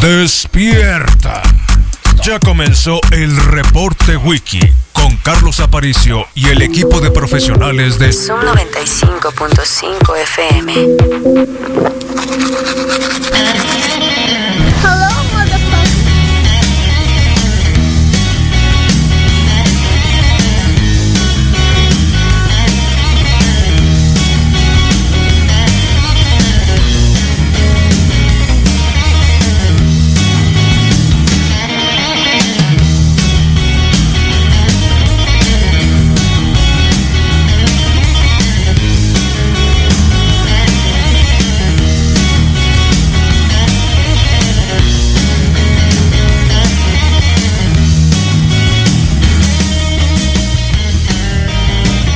Despierta. Ya comenzó el reporte wiki con Carlos Aparicio y el equipo de profesionales de Zoom 95.5 FM.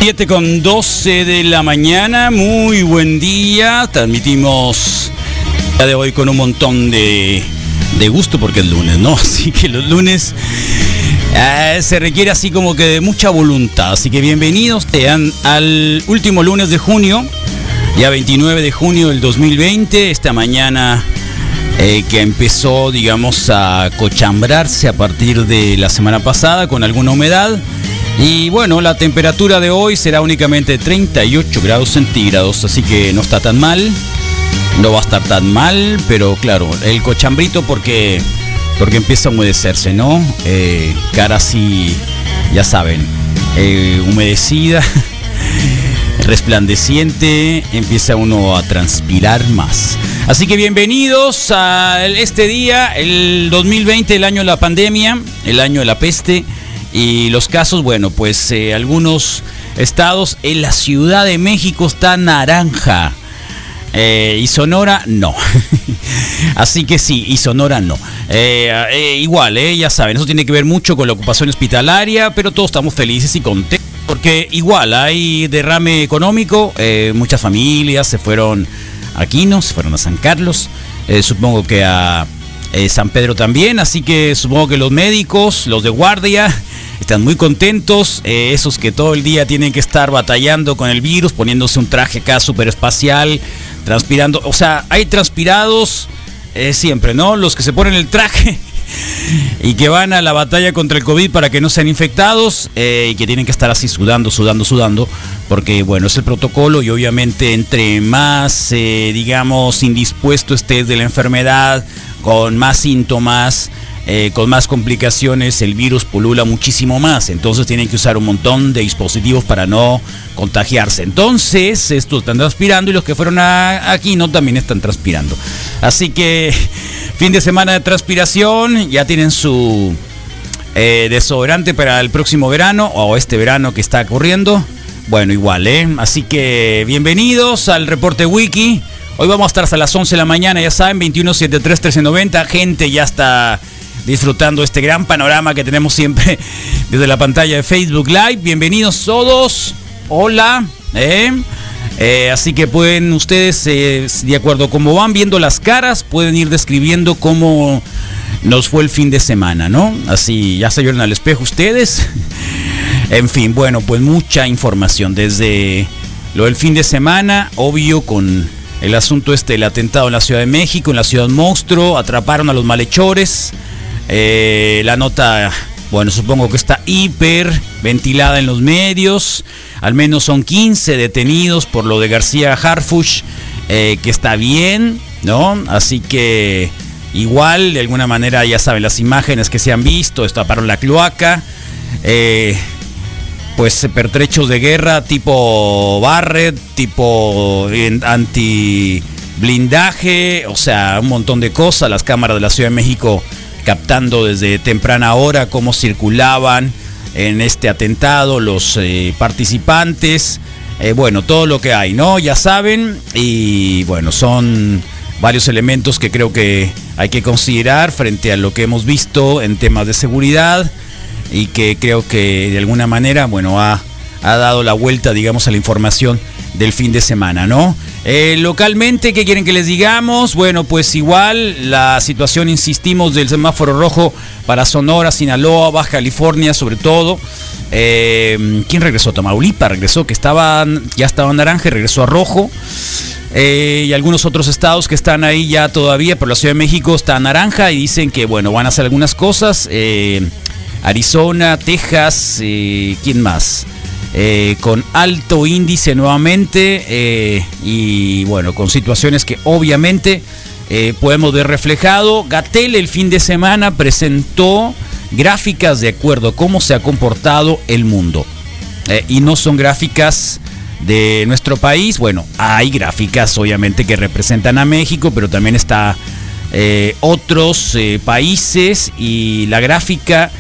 7 con 12 de la mañana, muy buen día. Transmitimos la de hoy con un montón de, de gusto porque es lunes, ¿no? Así que los lunes eh, se requiere así como que de mucha voluntad. Así que bienvenidos sean al último lunes de junio, ya 29 de junio del 2020, esta mañana. Eh, que empezó, digamos, a cochambrarse a partir de la semana pasada con alguna humedad. Y bueno, la temperatura de hoy será únicamente 38 grados centígrados, así que no está tan mal. No va a estar tan mal, pero claro, el cochambrito porque, porque empieza a humedecerse, ¿no? Eh, cara así, ya saben, eh, humedecida, resplandeciente, empieza uno a transpirar más. Así que bienvenidos a este día, el 2020, el año de la pandemia, el año de la peste. Y los casos, bueno, pues eh, algunos estados en la Ciudad de México está naranja. Eh, y Sonora no. Así que sí, y Sonora no. Eh, eh, igual, eh, ya saben, eso tiene que ver mucho con la ocupación hospitalaria, pero todos estamos felices y contentos. Porque igual hay derrame económico, muchas familias se fueron aquí, ¿no? Se fueron a San Carlos, supongo que a San Pedro también, así que supongo que los médicos, los de guardia, están muy contentos, eh, esos que todo el día tienen que estar batallando con el virus, poniéndose un traje acá super espacial, transpirando, o sea, hay transpirados eh, siempre, ¿no? Los que se ponen el traje y que van a la batalla contra el COVID para que no sean infectados eh, y que tienen que estar así sudando, sudando, sudando, porque bueno, es el protocolo y obviamente entre más, eh, digamos, indispuesto estés de la enfermedad, con más síntomas, eh, con más complicaciones, el virus pulula muchísimo más. Entonces tienen que usar un montón de dispositivos para no contagiarse. Entonces, estos están transpirando y los que fueron aquí no también están transpirando. Así que, fin de semana de transpiración, ya tienen su eh, desodorante para el próximo verano o este verano que está ocurriendo. Bueno, igual, ¿eh? Así que bienvenidos al reporte wiki. Hoy vamos a estar hasta las 11 de la mañana, ya saben, 2173-1390. Gente ya está disfrutando este gran panorama que tenemos siempre desde la pantalla de Facebook Live. Bienvenidos todos. Hola. ¿eh? Eh, así que pueden ustedes, eh, de acuerdo a cómo van viendo las caras, pueden ir describiendo cómo nos fue el fin de semana, ¿no? Así, ya se vieron al espejo ustedes. en fin, bueno, pues mucha información desde lo del fin de semana, obvio con el asunto este del atentado en la Ciudad de México, en la Ciudad Monstruo, atraparon a los malhechores. Eh, la nota, bueno, supongo que está hiper ventilada en los medios. Al menos son 15 detenidos por lo de García Harfush, eh, que está bien, ¿no? Así que igual, de alguna manera, ya saben, las imágenes que se han visto, destaparon la cloaca. Eh, pues pertrechos de guerra tipo Barret, tipo anti blindaje, o sea, un montón de cosas. Las cámaras de la Ciudad de México captando desde temprana hora cómo circulaban en este atentado los eh, participantes. Eh, bueno, todo lo que hay, ¿no? Ya saben, y bueno, son varios elementos que creo que hay que considerar frente a lo que hemos visto en temas de seguridad y que creo que de alguna manera, bueno, ha, ha dado la vuelta, digamos, a la información del fin de semana, ¿no? Eh, localmente, ¿qué quieren que les digamos? Bueno, pues igual la situación, insistimos, del semáforo rojo para Sonora, Sinaloa, Baja California, sobre todo. Eh, ¿Quién regresó? Tamaulipas regresó, que estaba, ya estaba naranja regresó a rojo. eh, y algunos otros estados que están ahí ya todavía, pero la Ciudad de México está naranja y dicen que, bueno, van a hacer algunas cosas. Eh, Arizona, Texas, ¿quién más? Con alto índice nuevamente y bueno, con situaciones que obviamente podemos ver reflejado. Gatel el fin de semana presentó gráficas de acuerdo a cómo se ha comportado el mundo. y no son gráficas de nuestro país. Bueno, hay gráficas obviamente que representan a México, pero también está eh, otros eh, países y la gráfica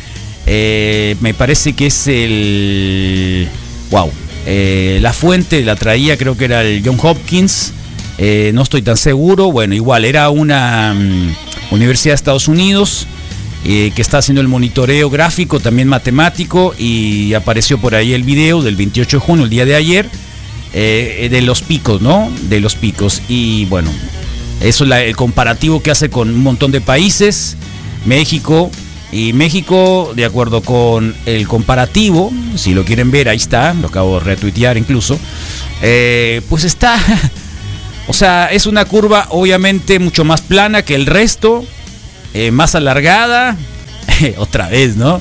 eh, me parece que es el... ¡Wow! la fuente la traía, creo que era el John Hopkins. no estoy tan seguro. Bueno, igual, era una mm, universidad de Estados Unidos. que está haciendo el monitoreo gráfico, también matemático, y apareció por ahí el video del 28 de junio, el día de ayer, eh, de los picos, ¿no? De los picos. Y bueno, eso es el comparativo que hace con un montón de países. México. Y México, de acuerdo con el comparativo, si lo quieren ver, ahí está, lo acabo de retuitear incluso, eh, pues está, o sea, es una curva obviamente mucho más plana que el resto, eh, más alargada, otra vez, ¿no?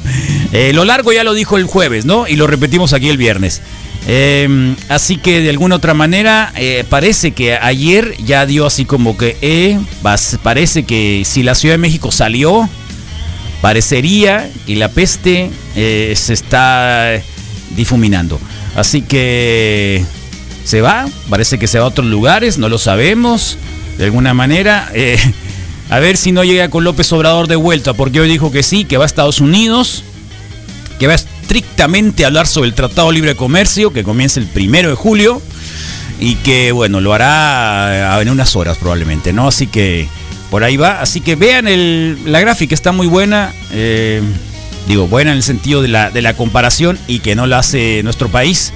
lo largo ya lo dijo el jueves, ¿no? Y lo repetimos aquí el viernes. Em, así que de alguna otra manera eh, parece que ayer ya dio así como que eh, parece que si la Ciudad de México salió, parecería que la peste eh, se está difuminando. Así que se va, parece que se va a otros lugares, no lo sabemos. De alguna manera, a ver si no llega con López Obrador de vuelta, porque hoy dijo que sí, que va a Estados Unidos, que va a estrictamente hablar sobre el Tratado Libre de Comercio que comienza el primero de julio y que, bueno, lo hará en unas horas probablemente, ¿no? Así que por ahí va. Así que vean la gráfica, está muy buena. Eh, digo, buena en el sentido de la, comparación y que no la hace nuestro país.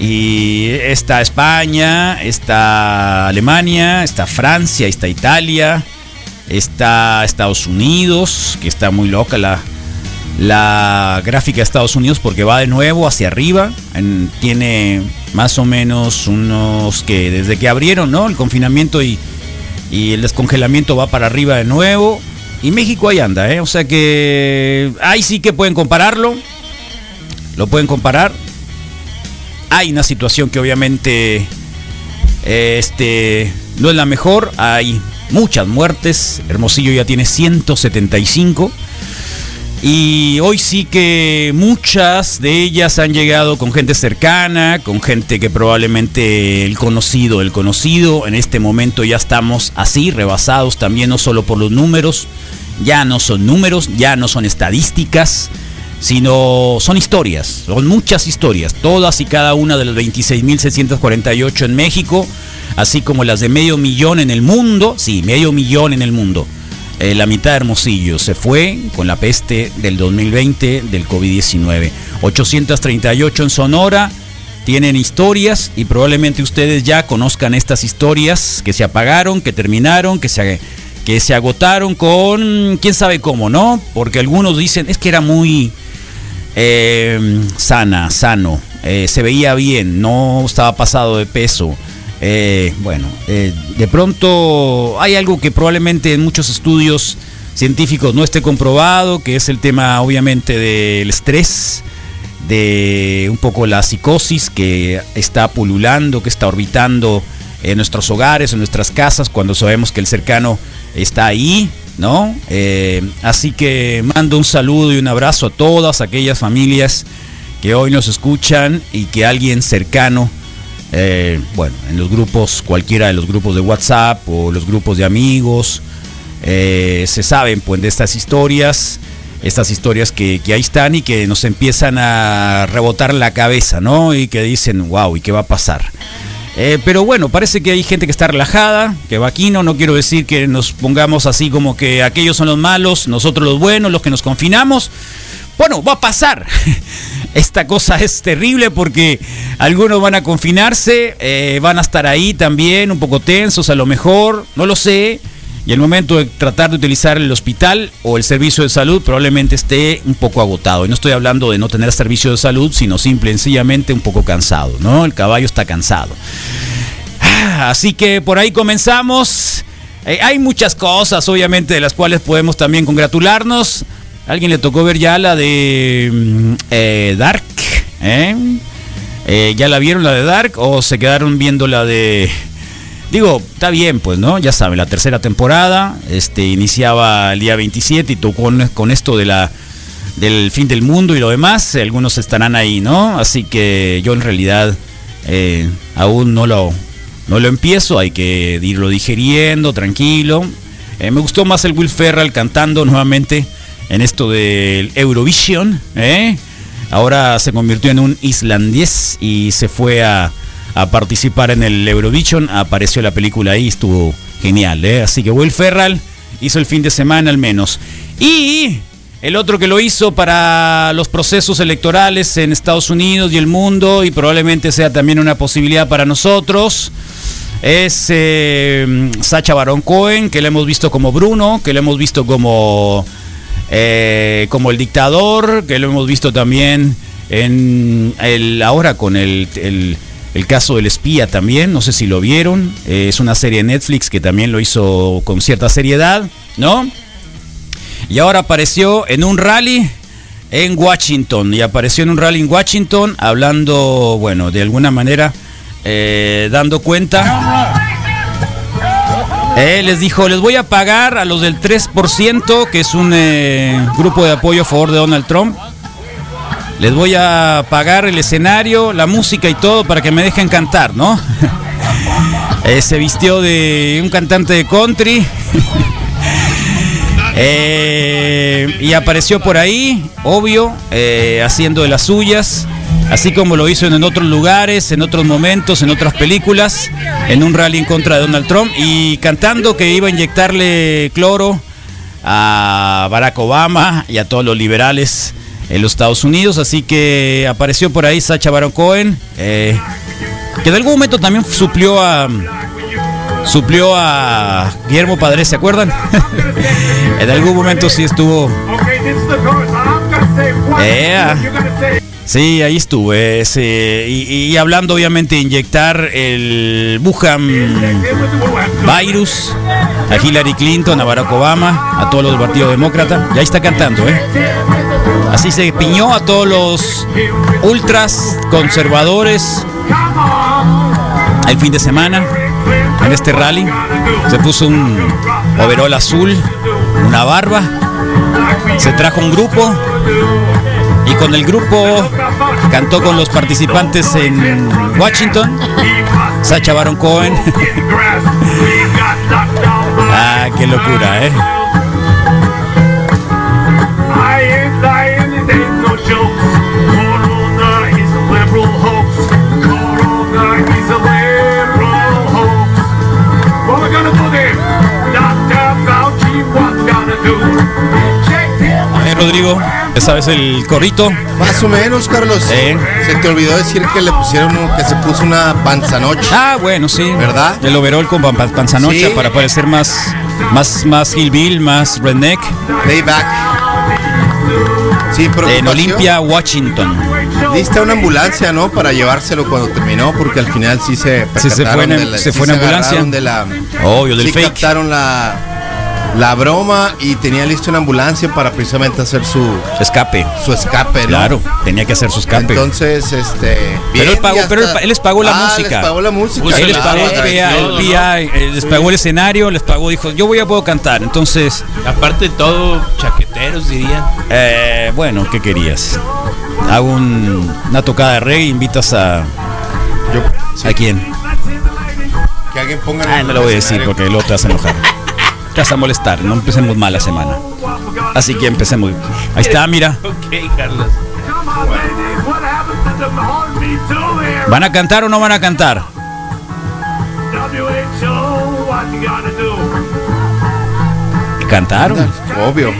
Y está España, está Alemania, está Francia, está Italia, está Estados Unidos, que está muy loca la, la gráfica de Estados Unidos porque va de nuevo hacia arriba. tiene más o menos unos que desde que abrieron ¿no? el confinamiento y, el descongelamiento va para arriba de nuevo. Y México ahí anda, ¿eh? o sea que ahí sí que pueden compararlo. Lo pueden comparar. Hay una situación que obviamente este, no es la mejor. Hay muchas muertes. Hermosillo ya tiene 175. Y hoy sí que muchas de ellas han llegado con gente cercana, con gente que probablemente el conocido, el conocido, en este momento ya estamos así, rebasados también no solo por los números, ya no son números, ya no son estadísticas, sino son historias, son muchas historias, todas y cada una de las 26.648 en México, así como las de medio millón en el mundo, sí, medio millón en el mundo. Eh, la mitad de Hermosillo se fue con la peste del 2020 del COVID-19. 838 en Sonora tienen historias y probablemente ustedes ya conozcan estas historias que se apagaron, que terminaron, que se, que se agotaron con quién sabe cómo, ¿no? Porque algunos dicen es que era muy eh, sana, sano, eh, se veía bien, no estaba pasado de peso. Eh, bueno, eh, de pronto hay algo que probablemente en muchos estudios científicos no esté comprobado, que es el tema obviamente del estrés, de un poco la psicosis que está pululando, que está orbitando en nuestros hogares, en nuestras casas, cuando sabemos que el cercano está ahí, ¿no? Eh, así que mando un saludo y un abrazo a todas aquellas familias que hoy nos escuchan y que alguien cercano eh, bueno, en los grupos, cualquiera de los grupos de WhatsApp o los grupos de amigos, eh, se saben pues de estas historias, estas historias que, ahí están y que nos empiezan a rebotar la cabeza, ¿no? Y que dicen, wow, ¿y qué va a pasar? Eh, pero bueno, parece que hay gente que está relajada, que va aquí, no, no quiero decir que nos pongamos así como que aquellos son los malos, nosotros los buenos, los que nos confinamos. Bueno, va a pasar. Esta cosa es terrible porque algunos van a confinarse, eh, van a estar ahí también, un poco tensos a lo mejor, no lo sé. Y el momento de tratar de utilizar el hospital o el servicio de salud probablemente esté un poco agotado. Y no estoy hablando de no tener servicio de salud, sino simple y sencillamente un poco cansado, ¿no? El caballo está cansado. Así que por ahí comenzamos. Eh, hay muchas cosas, obviamente, de las cuales podemos también congratularnos. ¿Alguien le tocó ver ya la de mm, eh, Dark? ¿Eh? Eh, ¿Ya la vieron la de Dark o se quedaron viendo la de... Digo, está bien, pues, ¿no? Ya saben, la tercera temporada, este, iniciaba el día 27 y tocó con, esto de la del fin del mundo y lo demás, algunos estarán ahí, ¿no? Así que yo en realidad eh, aún no lo, no lo empiezo, hay que irlo digeriendo, tranquilo. Me gustó más el Will Ferrell cantando nuevamente en esto del Eurovision, ¿eh? Ahora se convirtió en un islandés y se fue a, participar en el Eurovision. Apareció la película ahí, estuvo genial, ¿eh? Así que Will Ferrell hizo el fin de semana al menos. Y el otro que lo hizo para los procesos electorales en Estados Unidos y el mundo, y probablemente sea también una posibilidad para nosotros, es eh, Sacha Baron Cohen, que lo hemos visto como Bruno, que lo hemos visto como, eh, como el dictador, que lo hemos visto también en el, ahora con el, el, caso del espía también, no sé si lo vieron, eh, es una serie de Netflix que también lo hizo con cierta seriedad, ¿no? Y ahora apareció en un rally en Washington. Y apareció en un rally en Washington hablando, bueno, de alguna manera, eh, dando cuenta. Eh, les dijo, les voy a pagar a los del 3%, que es un eh, grupo de apoyo a favor de Donald Trump. Les voy a pagar el escenario, la música y todo para que me dejen cantar, ¿no? Eh, se vistió de un cantante de country. Y apareció por ahí, obvio, haciendo de las suyas, así como lo hizo en otros lugares, en otros momentos, en otras películas, en un rally en contra de Donald Trump y cantando que iba a inyectarle cloro a Barack Obama y a todos los liberales en los Estados Unidos. Así que apareció por ahí Sacha Baron Cohen, eh, que de algún momento también suplió a suplió a Guillermo Padre, ¿se acuerdan? en algún momento sí estuvo. Yeah. Sí, ahí estuve. ese, y, y hablando obviamente de inyectar el Wuhan virus a Hillary Clinton, a Barack Obama, a todos los partidos demócratas. Y ahí está cantando, ¿eh? Así se piñó a todos los ultras conservadores el fin de semana en este rally. Se puso un overol azul, una barba, se trajo un grupo y con el grupo cantó con los participantes en Washington. Sacha Baron Cohen. ah, qué locura, ¿eh? Rodrigo, ¿sabes el corrito? Más o menos, Carlos. Eh. Se te olvidó decir que le pusieron que se puso una panzanoche. Ah, bueno, sí. ¿Verdad? El overall con pan- panzanocha Sí. para parecer más, más, más hillbill, más redneck. Playback. Sí, En. Olimpia, Washington. Diste una ambulancia, ¿no? Para llevárselo cuando terminó, porque al final sí se Sí, se fue en- percataron de la- se sí fue en ambulancia. de la Obvio, del sí fake. captaron la la broma y tenía listo una ambulancia para precisamente hacer su Escape. su escape, ¿no? Claro, tenía que hacer su escape. Entonces, este. Pero él pagó- pero él les pagó la Ah, música. Les pagó la música. Él les pagó el PA, el todo, PA, eh, les pagó el escenario, les pagó, dijo, yo voy a poder cantar. Entonces, Aparte de todo, chaqueteros dirían. eh, bueno, ¿qué querías? Hago un- una tocada de reggae, invitas a... Yo- ¿A quién? Que alguien ponga en Ah, el no lo voy a decir escenario. porque luego te vas a enojar. Te vas a molestar, no empecemos mal la semana. Así que empecemos. Ahí está, mira. Ok, Carlos. ¿Van a cantar o no van a cantar? Cantaron. Obvio.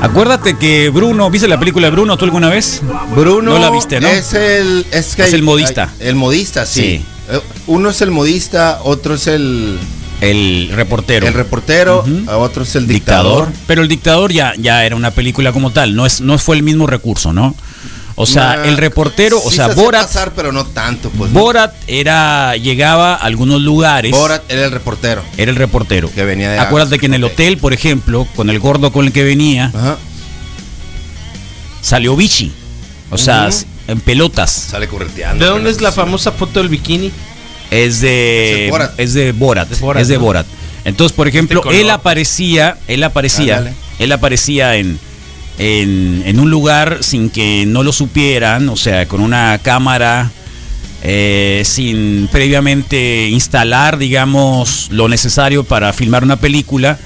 Acuérdate que Bruno, ¿viste la película de Bruno tú alguna vez? Bruno No la viste, ¿no? Es el es, que Es el modista. el modista, sí. Sí. Eh, Uno es el modista, otro es el El reportero. el reportero, Ujú. otro es el dictador. Pero el dictador ya, ya era una película como tal, no, es, no fue el mismo recurso, ¿no? O sea, Ma- el reportero, o sí sea, se Borat, pasar, pero no tanto, pues. Borat era, llegaba a algunos lugares. Borat era el reportero. Era el reportero. Que venía de- Acuérdate que en el hotel, por ejemplo, con el gordo con el que venía, Ajá. salió Vichy. O sea, en pelotas. Sale correteando. ¿De dónde es la famosa foto del bikini? Es de, Es de Borat. es de Borat. De Borat, es de ¿no? Borat. Entonces, por ejemplo, color. él aparecía, él aparecía, Ándale. él aparecía en, en, en un lugar sin que no lo supieran, o sea, con una cámara, eh, sin previamente instalar, digamos, lo necesario para filmar una película,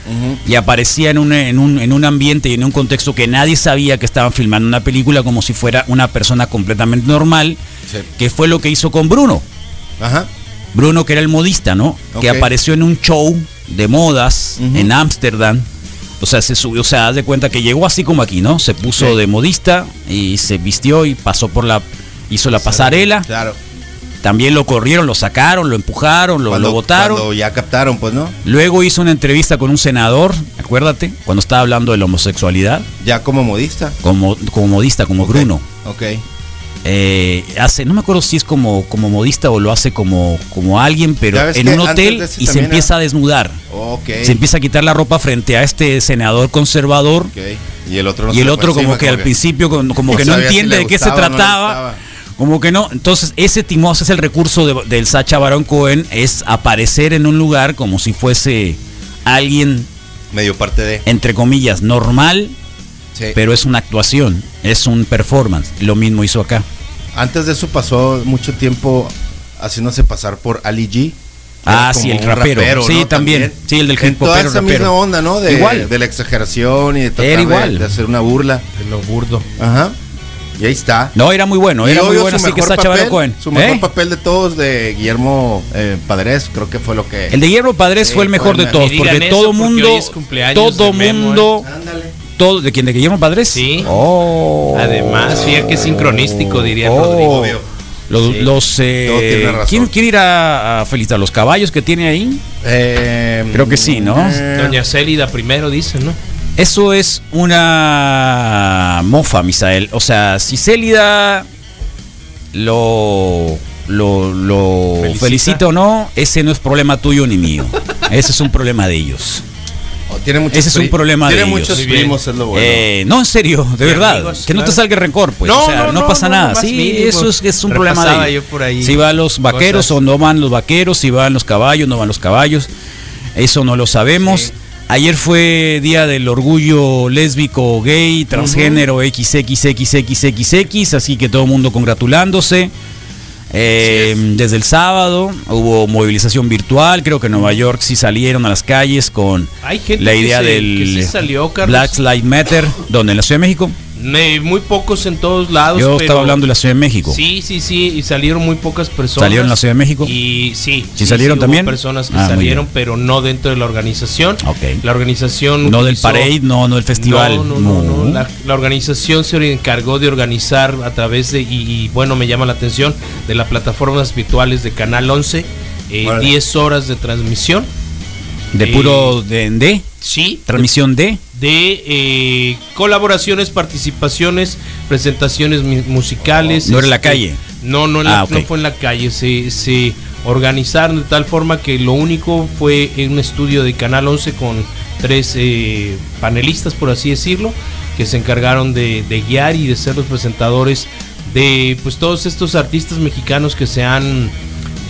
y aparecía en un, en, un, en un ambiente y en un contexto que nadie sabía que estaban filmando una película como si fuera una persona completamente normal, Sí. que fue lo que hizo con Bruno. Ajá. Bruno, que era el modista, ¿no? Que apareció en un show de modas en Ámsterdam. O sea, se subió, o sea, haz de cuenta que llegó así como aquí, ¿no? Se puso de modista y se vistió y pasó por la, hizo la pasarela. Claro. También lo corrieron, lo sacaron, lo empujaron, lo, Cuando- lo botaron. Cuando ya captaron, pues, ¿no? Luego hizo una entrevista con un senador, acuérdate, cuando estaba hablando de la homosexualidad, Ya como modista. como, como modista, como. Bruno. Ok. Eh, hace, no me acuerdo si es como, como modista o lo hace como, como alguien, pero en un hotel y se empieza a desnudar. Se empieza a quitar la ropa frente a este senador conservador. Y el otro no y el otro como encima, que al principio como, que no si entiende de qué se no trataba. como que no. Entonces ese Timos es el recurso de- del Sacha Baron Cohen, es aparecer en un lugar como si fuese alguien, Medio parte de. entre comillas, normal, Sí. pero es una actuación, es un performance. Lo mismo hizo acá. Antes de eso pasó mucho tiempo haciéndose pasar por Ali G. Ah, sí, el un rapero. Sí, también. Sí, el del hip toda hopero, esa rapero. misma onda, ¿no? De, Igual. de la exageración y de tratar Era de- igual. De, hacer una burla. De lo burdo. Ajá. Y ahí está. No, era muy bueno, Y era muy bueno, así que Baron papel, Cohen. Su mejor ¿Eh? papel de todos de Guillermo eh, Padres, creo que fue lo que. El de Guillermo Padres Sí, fue el mejor fue de todos, porque todo mundo, todo Memo, mundo, Ándale. Todo, ¿de quién? ¿De Guillermo Padres? Sí. Oh. Además, fíjate que sincronístico, diría Oh. Rodrigo. Los, Sí. los, eh, Todo tiene una razón. ¿quién, quién irá a felicitar? ¿Los caballos que tiene ahí? Eh, Creo que sí, ¿no? eh, Doña Célida primero dice, ¿no? Eso es una mofa, Misael. O sea, si Célida lo, lo, lo Felicita. felicita o no, ese no es problema tuyo ni mío. Ese es un problema de ellos. Tiene muchos Ese es un problema Tiene de ellos. muchos primos, es lo bueno. Eh, no, en serio, de verdad. amigos, que no te salga rencor, pues. No, o sea, no, no, pasa no, nada. Sí, mínimo. eso es, es un problema de ellos. por ahí Si van los vaqueros cosas. o no van los vaqueros, si van los caballos, no van los caballos. Eso no lo sabemos. Sí. Ayer fue día del orgullo lésbico, gay, transgénero, XXXXXX, así que todo el mundo congratulándose. Eh, desde el sábado hubo movilización virtual, creo que en Nueva York sí salieron a las calles con Hay gente la que idea se- del que sí salió, Carlos. Black Lives Matter, donde en la Ciudad de México. Muy pocos en todos lados. Yo pero- estaba hablando de la Ciudad de México. Sí, sí, sí, y salieron muy pocas personas. ¿Salieron en la Ciudad de México? Y sí. ¿Sí salieron hubo también? personas que Ah, salieron, pero no dentro de la organización. Ok. La organización. No del hizo- parade, no, no del festival. No, no, no, no. La, la organización se encargó de organizar a través de, y, y, bueno, me llama la atención, de las plataformas virtuales de Canal 11, eh, Órale. 10 horas de transmisión. De Eh, puro de, de Sí, transmisión de. De eh, colaboraciones, participaciones, presentaciones musicales. No era en la este, calle. No, no, en la- Ah, no fue en la calle. Se, se organizaron de tal forma que lo único fue en un estudio de Canal 11 con tres eh, panelistas, por así decirlo, que se encargaron de, de guiar y de ser los presentadores de pues todos estos artistas mexicanos que se han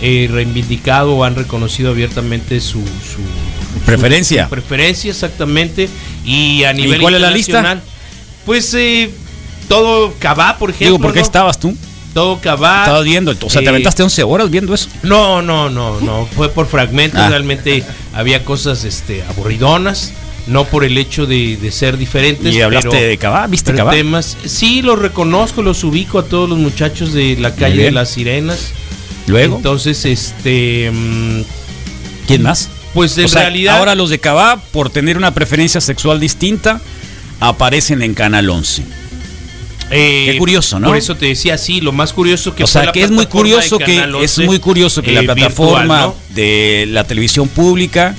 eh, reivindicado o han reconocido abiertamente su, su- Preferencia. su preferencia exactamente y a nivel cuál es la lista? Pues eh, todo Cabá, por ejemplo. Digo, ¿por qué ¿no? estabas tú? Todo Cabá. Estabas viendo. O sea, te eh, aventaste 11 horas viendo eso. No, no, no, no. Fue por fragmentos. Ah. Realmente había cosas este, aburridonas. No por el hecho de, de ser diferentes. Y hablaste pero- de Cabá, ¿viste Cabá? temas. Sí, los reconozco, los ubico a todos los muchachos de la calle de las sirenas. Luego, Entonces, este. mm, ¿quién más? Pues en O sea, realidad. ahora los de Cabá, por tener una preferencia sexual distinta, aparecen en Canal 11. eh, Qué curioso, ¿no? Por eso te decía, sí, lo más curioso que o sea, que es muy curioso que es 11, muy curioso que la eh, plataforma virtual, ¿no? de la televisión pública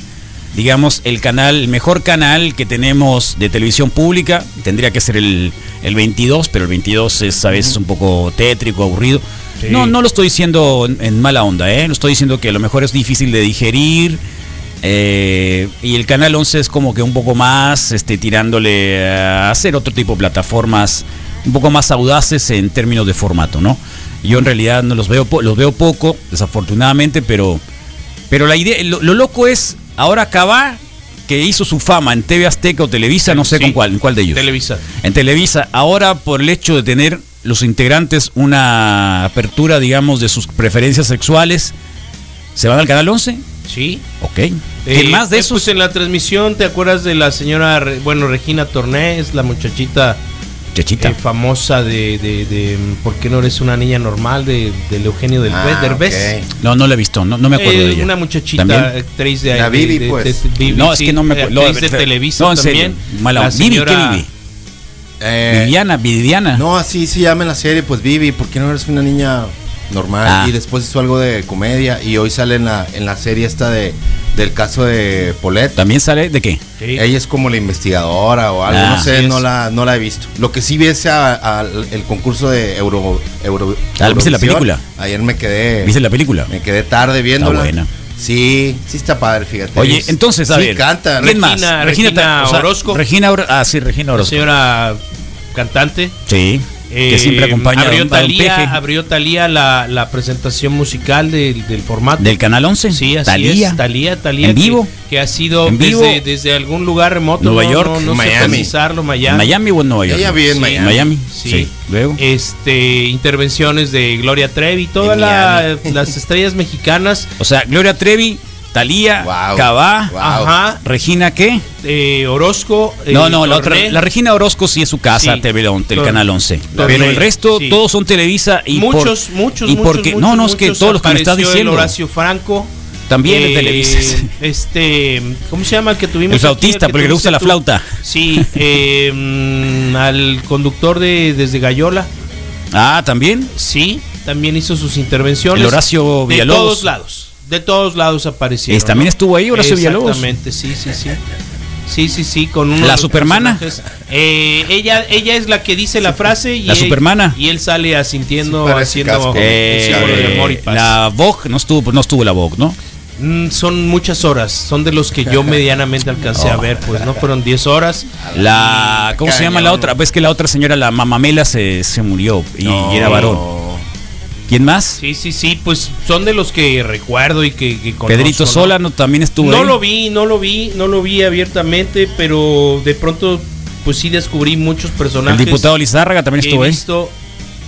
digamos, el canal, el mejor canal que tenemos de televisión pública. Tendría que ser el, el 22, pero el 22 es a veces un poco tétrico, aburrido. Sí. No, no lo estoy diciendo en, en mala onda, ¿eh? Lo estoy diciendo que a lo mejor es difícil de digerir. Eh, y el canal 11 es como que un poco más este, tirándole a hacer otro tipo de plataformas un poco más audaces en términos de formato, ¿no? Yo en realidad no los veo, los veo poco, desafortunadamente, pero, pero la idea, lo, lo loco es ahora Cabá, que hizo su fama en TV Azteca o Televisa, no sé Sí. con cuál, en cuál de ellos. Televisa. En Televisa, ahora por el hecho de tener los integrantes una apertura, digamos, de sus preferencias sexuales, ¿se van al canal 11? Sí. Ok. ¿Quién Eh, más de eh, esos? pues en la transmisión, ¿te acuerdas de la señora, bueno, Regina Tornés, la muchachita Chechita. eh, famosa de, de, de, ¿Por qué no eres una niña normal? De, del Eugenio del Ah, Derbez. no, no la he visto, no, no me acuerdo Eh, de ella. Una muchachita ¿También? actriz de La Vivi, de- pues. Vivi, No, es sí, que no me acuerdo. actriz de Televisa no, en serio, también. mala. Vivi, ¿qué Vivi? Eh, Viviana, Viviana. No, así se llama en la serie, pues Vivi, ¿por qué no eres una niña normal? Ah. Y después hizo algo de comedia y hoy sale en la, en la serie esta de del caso de Polet. ¿También sale de qué? Sí. Ella es como la investigadora o algo, Ah. no sé, Así no la, no la he visto. Lo que sí vi es a- a- el concurso de Euro, Euro Ah, ¿viste la película? Ayer me quedé ¿Viste la película? me quedé tarde viéndola. buena. Sí, sí está padre, fíjate. Oye, Es- entonces, a sí ver. canta. ¿Quién Regina- más? Regina ta- Orozco. Regina Or- Ah, sí, Regina La Orozco. señora cantante. Sí. Que Eh, siempre acompaña a abrió a don Talía, Peje. abrió Talía la, la presentación musical del, del formato. Del Canal 11. Sí, así Talía. es. Talía, Talía. ¿En que- vivo? Que, ha sido ¿En vivo? desde, desde algún lugar remoto. Nueva no- York, no, no sé Miami. precisarlo, Miami. ¿En Miami o en Nueva York? Ella vive en Sí. Miami. Miami. Sí. Sí. Luego. Este, intervenciones de Gloria Trevi, todas la- las estrellas mexicanas. O sea, Gloria Trevi, Talía, Wow. Cabá, Wow. Ajá. Regina, ¿qué? eh, Orozco. No, eh, no, la, otra, Torné. la Regina Orozco sí es su casa, Sí. TV el Canal 11. Torné, Pero el resto, sí. todos son Televisa y muchos, por, muchos, y porque, muchos, no, no, es que todos los que me estás Apareció el diciendo Horacio Franco. también eh, de Televisa. Este, ¿cómo se llama el que tuvimos? El aquí, flautista, que porque le gusta la tú? flauta. Sí, eh, mm, al conductor de Desde Gallola. Ah, también. Sí, también hizo sus intervenciones. El Horacio De Villalobos. todos lados. De todos lados aparecieron. También estuvo ahí Horacio Villalobos. Exactamente, sí, sí, sí. Sí, sí, sí, con uno ¿La Supermana? Eh, ella, ella es la que dice la frase y La él- Supermana. Y él sale asintiendo, Sí, haciendo Eh, símbolo de amor y paz. la Vogue no estuvo, no estuvo la Vogue, ¿no? Mm, son muchas horas, son de los que yo medianamente alcancé a ver, pues no fueron 10 horas. La, ¿cómo se llama la otra? Ves que la otra señora, la Mamamela, se, se murió y, No. y era varón. ¿Quién más? Sí, sí, sí, pues son de los que recuerdo y que, que conozco, Pedrito ¿no? Solano también estuvo No ahí. lo vi, no lo vi, no lo vi abiertamente, pero de pronto pues sí descubrí muchos El personajes. diputado Lizárraga también estuvo he ahí. visto,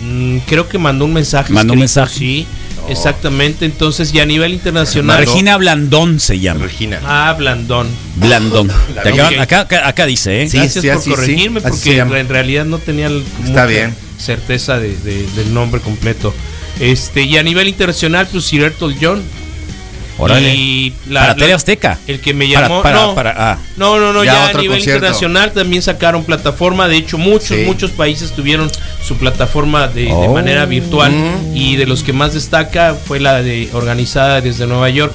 mm, creo que mandó un mensaje. Mandó un escrito, mensaje. Sí, exactamente. Entonces, y a nivel internacional. Regina Blandón se llama. Regina. Ah, Blandón. Blandón. Te acaban- acá, acá, acá dice, ¿eh? Sí, Gracias sí, por así, corregirme, sí, porque en realidad no tenía el- Está mucha bien. certeza de- de- del nombre completo. Este, y a nivel internacional, pues Sir Elton John. Órale. Y la- para la- TV Azteca. El que me Para- llamó. para- no, para- ah. no, no, no, Ya ya, a nivel concierto. internacional también sacaron plataforma. De hecho, muchos, Sí. muchos países tuvieron su plataforma de, de Oh. manera virtual. Mm. Y de los que más destaca fue la de organizada desde Nueva York.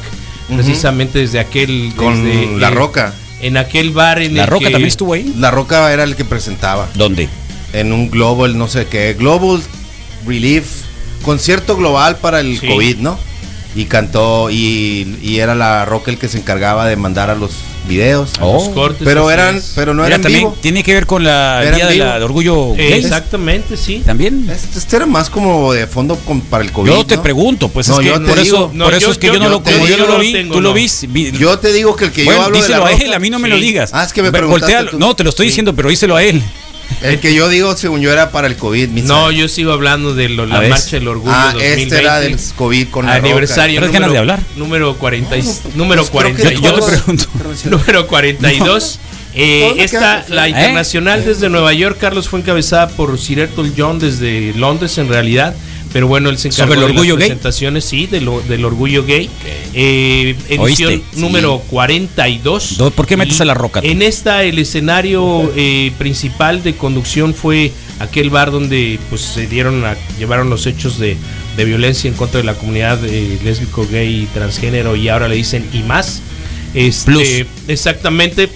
Precisamente desde aquel. Con desde, La eh, Roca. En aquel bar en La el Roca que- también estuvo ahí. La Roca era el que presentaba ¿Dónde? en un Global, no sé qué, Global Relief, concierto global para el Sí. COVID, ¿no? Y cantó y, y era La Roca el que se encargaba de mandar a los videos. a los cortes, Pero eran, es. pero no Mira, eran también vivo. tiene que ver con la el Era día de la- de orgullo Eh, gay. exactamente, sí. También. Este, este era más como de fondo con- para el COVID. Yo te ¿no? pregunto, pues No, es que yo te por digo- eso, No, por eso yo- es que yo- yo, no lo, como yo no lo vi, tengo, tú lo no. viste. vi- Yo te digo que el que bueno, yo hablo de díselo la a él, a mí no me Sí. lo digas. Ah, es que me preguntaste tú. No, te lo estoy Sí. diciendo, pero díselo a él. El que yo digo según yo era para el COVID. mi No, yo sigo hablando de lo- la marcha del orgullo Ah, 2020. este era del COVID con la aniversario ¿Traes número, ganas de hablar? número 40 y- Roca. número Pues que 42 Yo te todos- pregunto. número 42 Eh, esta, la ¿Eh? internacional desde Nueva York, Carlos, fue encabezada por Sir Elton John desde Londres en realidad. Pero bueno, él se encargó ¿Sobre el de orgullo las gay? presentaciones, sí, de lo- del orgullo gay. Eh, edición ¿Oíste? número 42. Do- ¿por qué metes a la roca tú? En esta, el escenario eh, principal de conducción fue aquel bar donde pues se dieron a, llevaron los hechos de, de violencia en contra de la comunidad eh, lésbico, gay y transgénero y ahora le dicen y más. Este, Plus. Exactamente.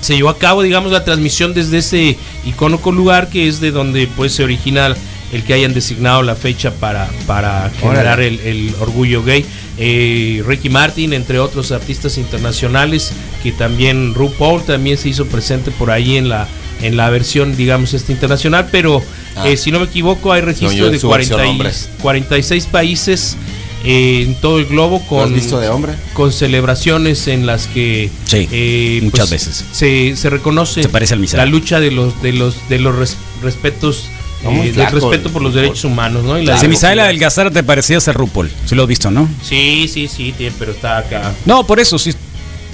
Se llevó a cabo, digamos, la transmisión desde ese icónico lugar que es de donde pues se origina el que hayan designado la fecha para, para generar el, el orgullo gay. Eh, Ricky Martin, entre otros artistas internacionales, que también RuPaul también se hizo presente por ahí en la, en la versión, digamos, esta internacional, pero Ah. eh, si no me equivoco, hay registro de su versión 40 y- hombre. 46 países eh, en todo el globo ¿Lo has con, de hombre? con celebraciones en las que Sí, eh, muchas veces. se, se reconoce Se parece al la lucha de los de los de los res- respetos eh, flaco, respeto por los el derechos humanos no y la Si democracia. Misael Adelgazar te parecía ser RuPaul, si lo has visto, ¿no? sí sí sí tiene, pero está acá No, por eso, sí.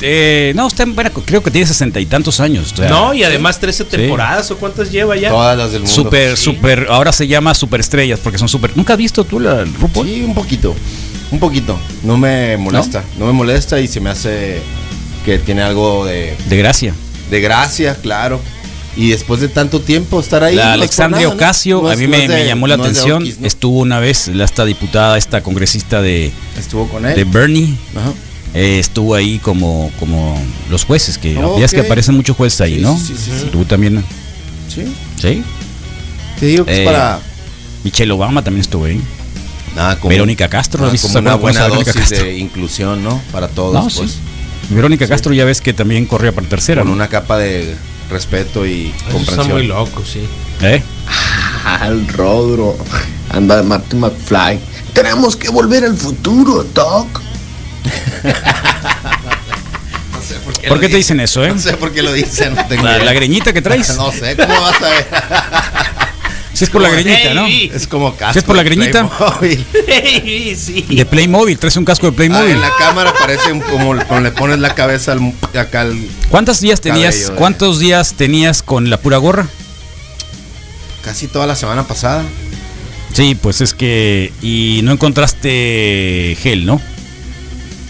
Eh, no, está en buena- creo que tiene sesenta y tantos años. o sea, no y además 13 temporadas o cuántas lleva ya Todas las del mundo. Super, Sí. super, ahora se llama superestrellas porque son super. ¿Nunca has visto tú la el RuPaul? Sí, un poquito. Un poquito. No me molesta. ¿No? me molesta y se me hace que tiene algo de, De gracia. de gracia, claro. Y después de tanto tiempo estar ahí. La Alexandria. Ocasio, No a mí me, es de- me llamó la no es de atención. Oquis, ¿no? Estuvo una vez, la esta diputada, esta congresista de, Estuvo con él. de Bernie. Ajá. eh, estuvo ahí como, como los jueces, que Oh, ya es que aparecen muchos jueces ahí, Sí, ¿no? sí, sí, sí. Tú también. Sí. Sí. Te digo que Eh, es para. Michelle Obama también estuvo ahí. Nada, como, Verónica Castro, ¿no nada, viste como una buena dosis Castro? de inclusión, ¿no? Para todos. No, pues, sí. Verónica Castro ya ves que también corría para tercera. Con ¿no? una capa de respeto y Eso está comprensión. muy loco sí ¿Eh? Al Rodro. Anda Marty McFly. Tenemos que volver al futuro, Doc. ¿Por qué te dicen eso, eh? No sé por qué lo dicen. no la greñita que traes. No sé, ¿cómo vas a ver? Si es por la greñita, ¿no? Es como casco. ¿Sí es por la de greñita? Playmobil. sí De Playmobil, traes un casco de Ah, Playmobil. en la cámara parece un- como como le pones la cabeza al, acá al, ¿Cuántos días tenías? Cabello, eh. ¿Cuántos días tenías con la pura gorra? casi toda la semana pasada. Sí, pues es que y no encontraste gel, ¿no?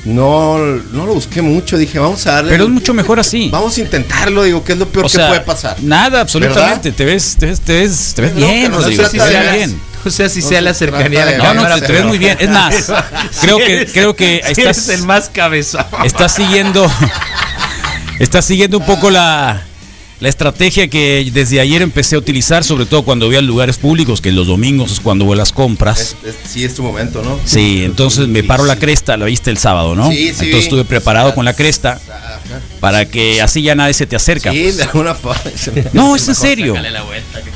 No, no lo busqué mucho, dije, vamos a darle. Pero es mucho mejor así. Vamos a intentarlo, digo, ¿qué es lo peor O que sea, puede pasar? Nada, absolutamente. Te ves, te ves, te ves, te ves No, bien, que no se te de ves bien. o sea si No sea se la cercanía trata la de- No, no, te, te ves muy bien. Es más, creo Sí que, eres- creo que sí estás, eres el más cabezón estás siguiendo, estás siguiendo un poco la, la estrategia que desde ayer empecé a utilizar, sobre todo cuando voy a lugares públicos, que los domingos es cuando voy a las compras. Es- es- sí, es tu momento, ¿no? Sí, entonces me paro la cresta, la viste el sábado, ¿no? Sí, sí. Entonces estuve preparado con la cresta para que así ya nadie se te acerca. Sí, pues. de alguna forma. No, es en serio.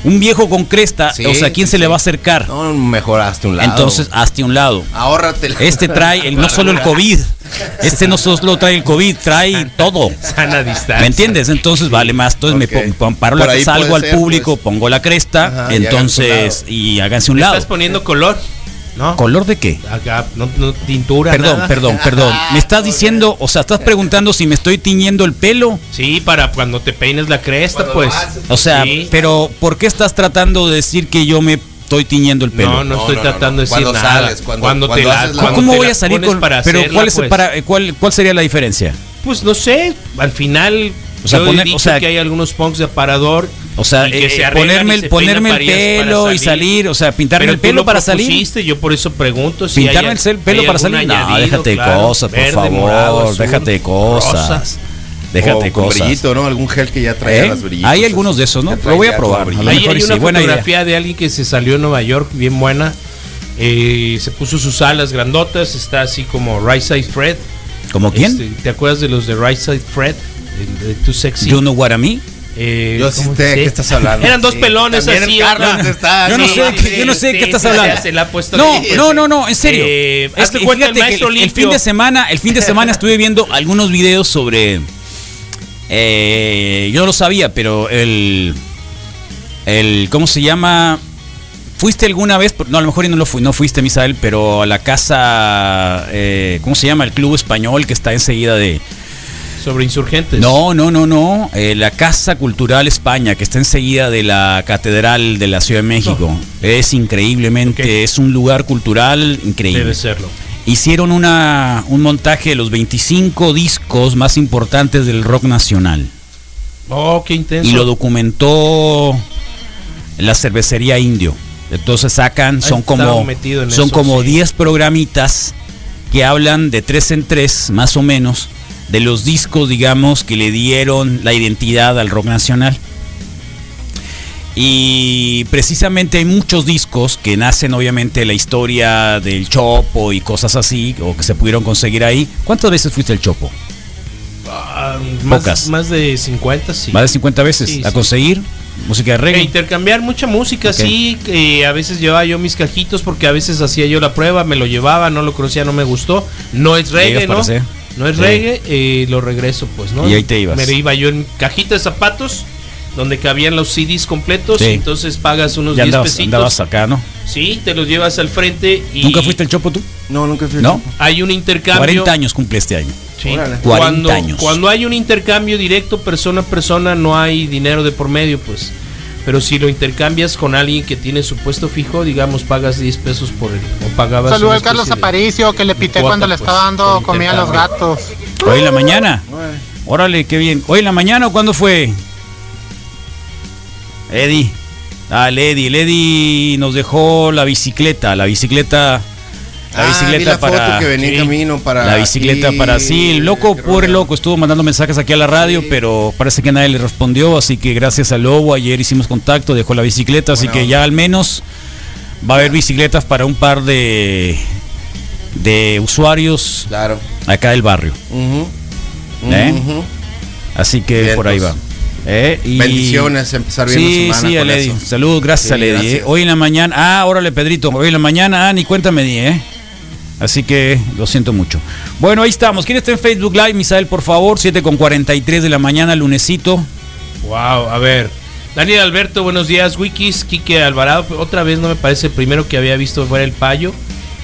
Un viejo con cresta, Sí, o sea, ¿quién sí, se le va a acercar? No, mejor hazte un lado. Entonces, hazte un lado. ahórrate la- Este trae el- no solo el COVID, este no solo trae el COVID, trae todo. sana distancia ¿Me entiendes? Entonces vale más. Entonces Ok. me paro la salgo al ser, público, pues. pongo la cresta, Ajá, y entonces háganse un y háganse un ¿Le lado. estás poniendo color no ¿Color de qué? acá no, no tintura Perdón, nada. perdón, perdón. Me estás diciendo, o sea, estás preguntando si me estoy tiñendo el pelo. Sí, para cuando te peines la cresta, Cuando pues. haces. O sea, Sí. pero ¿por qué estás tratando de decir que yo me estoy tiñendo el pelo? No, no, No, estoy no, tratando no. de decir nada. sales, cuando- cuando, cuando te la, haces la- cuando ¿Cómo te voy la a salir con para pero hacerla, cuál es pues? para cuál cuál sería la diferencia? Pues no sé, al final O sea, yo poner- he dicho o sea, que hay algunos punks de aparador O sea, y que eh, se ponerme y el se ponerme el pelo y salir, o sea, pintarme Pero el pelo lo para salir. Yo por eso pregunto si Pintarme hay- el pelo hay para salir. No, déjate de claro, cosas, por verde, favor. morado, azul, déjate de cosas. rosas. Déjate de o con cosas. brillito, ¿no? Algún gel que ya trae ¿Eh? las brillitos. Hay algunos de esos, ¿no? Lo voy a probar. A lo. Ahí mejor hay sí, una fotografía de alguien que se salió en Nueva York bien buena. Eh, se puso sus alas grandotas, está así como Right Side Fred. ¿Como quién? Este, ¿Te acuerdas de los de Right Side Fred? De, Sexy. What I mean? Eh, Yo sí ¿cómo sé de qué estás hablando. Eran dos Sí, pelones así. Carlos ¿no? está- Yo no Sí, sé, yo no sé de qué estás sí, hablando. se la ha puesto No, no, no, no, en serio. Eh, es hazte que cuenta, fíjate el que maestro el, el limpio. fin de semana, el fin de semana estuve viendo algunos videos sobre eh, yo no lo sabía, pero el el ¿cómo se llama? ¿Fuiste alguna vez? No, a lo mejor no lo fui, no fuiste, Misael, pero a la casa eh, ¿cómo se llama? El club español que está enseguida de Sobre insurgentes. No, no, no, no. eh, la Casa Cultural España, que está enseguida de la Catedral de la Ciudad de México. Es increíblemente, es un lugar cultural increíble. Debe serlo. Hicieron una, un montaje de los 25 discos más importantes del rock nacional. Oh, qué intenso. Y lo documentó la cervecería Indio. Entonces sacan, son como, son eso, como sí. 10 programitas que hablan de tres en tres, más o menos, de los discos, digamos, que le dieron la identidad al rock nacional. Y precisamente hay muchos discos que nacen obviamente de la historia del Chopo y cosas así, o que se pudieron conseguir ahí. ¿Cuántas veces fuiste al Chopo? Ah, más, Pocas. más de 50, sí. Más de 50 veces Sí, a sí. conseguir música de E reggae. intercambiar mucha música, sí. que a veces llevaba yo mis cajitos porque a veces hacía yo la prueba, me lo llevaba, no lo conocía, no me gustó. No es reggae, ¿no? hacer. No es Sí. reggae, eh, lo regreso, pues, ¿no? Y ahí te ibas. Me iba yo en cajita de zapatos donde cabían los CDs completos. Sí. Entonces pagas unos Ya 10 andabas, pesitos. andabas acá, ¿no? Sí, te los llevas al frente y ¿Nunca fuiste al Chopo tú? No, nunca fui. al ¿No? Chopo. hay un intercambio. 40 años cumple este año. Sí. Órale. 40 Cuando, años. cuando hay un intercambio directo persona a persona no hay dinero de por medio, pues. Pero si lo intercambias con alguien que tiene su puesto fijo, digamos, pagas 10 pesos por él. O pagabas Saludos Carlos Aparicio que le pité cuota, cuando le pues, estaba dando comida a los gatos. Hoy en la mañana. Órale. Órale, qué bien. ¿Hoy en la mañana o cuándo fue? Eddie. Ah, el Eddie. El Eddie nos dejó la bicicleta. La bicicleta. La Ah, bicicleta la para. foto que venía sí, camino para La bicicleta aquí. para. Sí, el loco, pobre loco, estuvo mandando mensajes aquí a la radio, Sí. pero parece que nadie le respondió. Así que gracias al Lobo, ayer hicimos contacto, dejó la bicicleta. Así que ya al menos va a haber bicicletas para un par de. de usuarios Claro. acá del barrio. ¿Eh? Así que Vientos. por ahí va. ¿Eh? Y- Bendiciones, empezar bien sí, la semana Sí, con eso. Saludos, gracias Sí, Eddie. gracias. ¿eh? Hoy en la mañana. Ah, órale, Pedrito. Hoy en la mañana. Ah, ni cuenta me di, ¿eh? Así que lo siento mucho. Bueno, ahí estamos. ¿Quién está en Facebook Live? Misael, por favor. 7 con 43 de la mañana, lunesito. Wow, a ver. Daniel Alberto, buenos días. Wikis, Quique Alvarado. Otra vez no me parece el primero que había visto fuera el payo.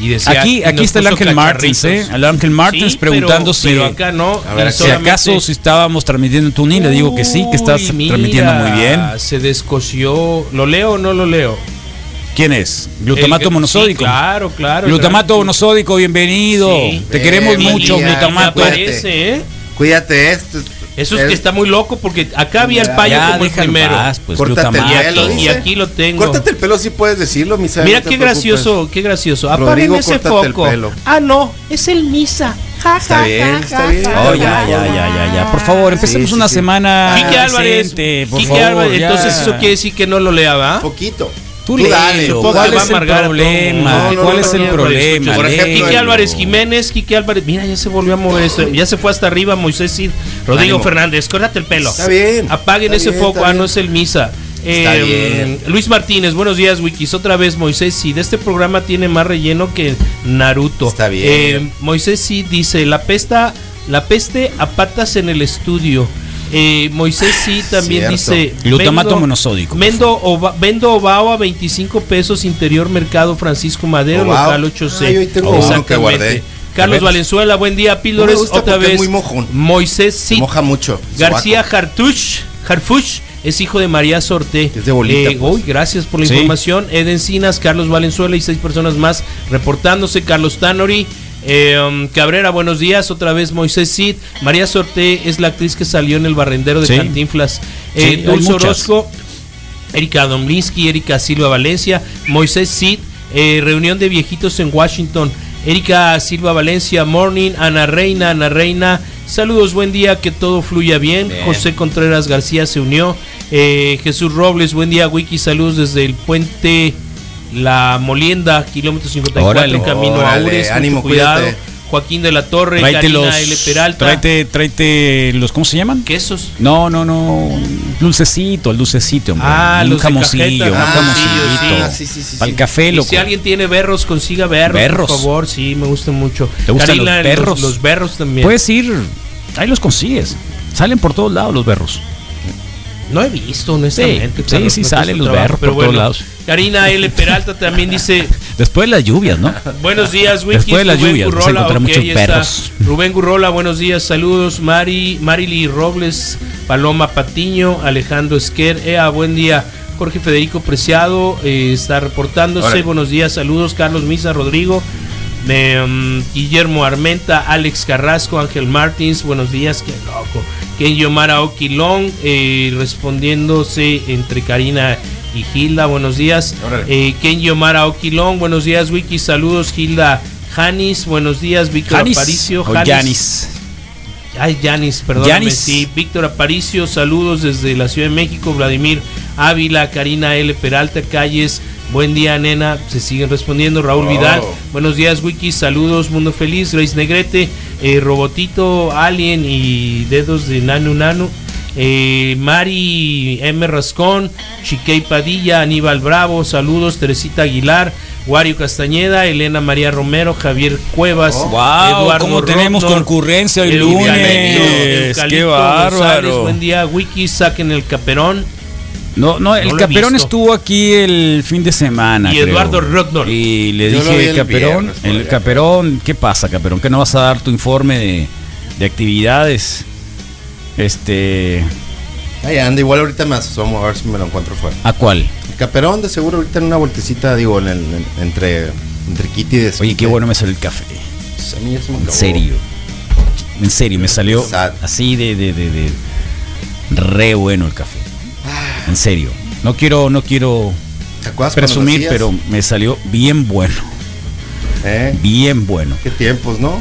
Y decía, Aquí, aquí está el Ángel Martins, ¿eh? El Ángel Martins Sí, preguntando pero- si, pero acá no. Ver, si acaso si estábamos transmitiendo en Tuning. Le digo que sí, que estás mira, transmitiendo muy bien. Se descoció. ¿Lo leo o no lo leo? ¿Quién es? Glutamato El- monosódico. sí, claro, claro. Glutamato monosódico, bienvenido. Sí. Te queremos mucho, María, glutamato. Me Cuídate. parece, ¿eh? Cuídate esto. Eso es que está muy loco porque acá había el Ya, payo Ya, como el primero. paz, pues, Córtate el. Y aquí, y dice. aquí lo tengo. Córtate el pelo si puedes decirlo, Misael. Mira no qué gracioso, qué gracioso. Rodrigo, ese foco. pelo. Ah, no, es el misa. Ja, Está ja, bien, ja, está ja, bien. ja. Oh, ya, ya, ya, ya, ya. Por favor, empecemos Sí, sí, una sí. semana. Quique Álvarez, decente, por Quique favor, Álvarez, ya. entonces eso quiere decir que no lo lea, ¿va? Poquito. Tú, Tú dale, ¿Cuál es el problema? mundo. No, no, ¿Cuál no, es el problema? por ejemplo, Quique. Álvarez Jiménez, Quique Álvarez, mira, ya se volvió a mover esto, ya se fue hasta arriba Moisés Cid, Rodrigo Ánimo. Fernández, córtate el pelo. Está bien, Apaguen está ese bien, foco, ah, no es el misa. Está Eh, bien. Luis Martínez, buenos días, Wikis. Otra vez, Moisés Cid. Este programa tiene más relleno que Naruto. Está bien. Eh, Moisés Cid dice: La pesta, la peste a patas en el estudio. Eh, Moisés Cid también Cierto. dice: Glutamato vendo- monosódico, Vendo, ova- vendo Obao a 25 pesos, interior mercado Francisco Madero, Obao. local 8C. Ay, hoy tengo uno que Exactamente. guardé. Carlos. Valenzuela, buen día, Píldores. otra vez. muy mojón. Moisés Cid. moja mucho. García sobaco. Hartuch, Harfuch es hijo de María Sorte. Es de bolita, Eh, pues. uy, gracias por la Sí. información. Ed Encinas, Carlos Valenzuela y seis personas más reportándose. Carlos Tanori. Eh, um, Cabrera, buenos días. Otra vez Moisés Cid. María Sorte es la actriz que salió en el barrendero de Sí. Cantinflas. Eh, Dulce. Orozco. Erika Domlinsky, Erika Silva Valencia, Moisés Cid, eh, reunión de viejitos en Washington, Erika Silva Valencia, Morning, Ana Reina, Ana Reina, saludos, buen día, que todo fluya bien, Bien. José Contreras García se unió, eh, Jesús Robles, buen día, Wiki, saludos desde el puente La Molienda, kilómetro 54, Órale. camino Órale, a Ures, mucho ánimo, cuidado, cuídate. Joaquín de la Torre, Tráete los. L. Peralta, Tráete, tráete los. ¿Cómo se llaman? quesos. No, no, no. Dulcecito, el dulcecito, hombre. Ah, un jamoncillo, un ah, jamoncillito. sí, sí, sí, sí, Para sí. el café, Y loco. si alguien tiene berros, consiga berros, Berros. por favor. Sí, me gustan mucho. ¿Te gustan Karina, los berros? Los, berros también. Puedes ir. Ahí los consigues. Salen por todos lados los berros. No he visto, honestamente. Sí, sí, me salen los trabajo, berros por todos lados. Karina L. Peralta también dice: Después de las lluvias, ¿no? Buenos días, Wiki. Después de las lluvias, vas a encontrar ok, muchos perros. Rubén Gurrola, buenos días, saludos. Mari, Marily Robles, Paloma Patiño, Alejandro Esquer, Ea, buen día. Jorge Federico Preciado eh, está reportándose. Buenos días, saludos. Carlos Misa, Rodrigo. eh, Guillermo Armenta, Alex Carrasco, Ángel Martins, buenos días, qué loco. Ken Yomara Oquilón, eh, respondiéndose entre Karina y Gilda, buenos días. Eh, Ken Yomara Oquilón, buenos días, Wiki, saludos. Gilda Janis, buenos días, Víctor Janis Aparicio. Janis. Ay, Yanis, perdóname. Yanis. Sí, Víctor Aparicio, saludos desde la Ciudad de México. Vladimir Ávila, Karina L. Peralta, Calles. Buen día, nena. Se siguen respondiendo. Raúl Oh. Vidal. Buenos días, Wiki. Saludos, Mundo Feliz. Grace Negrete, eh, Robotito, Alien y Dedos de Nanu Nanu. Eh, Mari M. Rascón, Chiquei Padilla, Aníbal Bravo, saludos, Teresita Aguilar, Wario Castañeda, Elena María Romero, Javier Cuevas, Oh. Wow, cómo tenemos concurrencia el lunes. Eucalipto Qué González, bárbaro. Buen día, Wiki, saquen el caperón. No, no, el No Caperón estuvo aquí el fin de semana. Y creo. Eduardo Rocknor. Y le Yo dije, el Caperón, viernes el. Caperón, ¿qué pasa, Caperón? ¿Que no vas a dar tu informe de, de actividades? Este. Ahí anda, igual ahorita me asomo a ver si me lo encuentro fuera. ¿A cuál? El caperón de seguro ahorita en una vueltecita, digo, en el- en- entre, entre Kitty y Oye, Desquite. qué bueno me salió el café. A mí ya se me En serio. En serio, me salió Sad. así de, de, de, de- re bueno el café. En serio. No quiero, no quiero ¿Te acuerdas cuando lo presumir, pero me salió bien bueno. ¿Eh? Bien bueno. Qué tiempos, ¿no?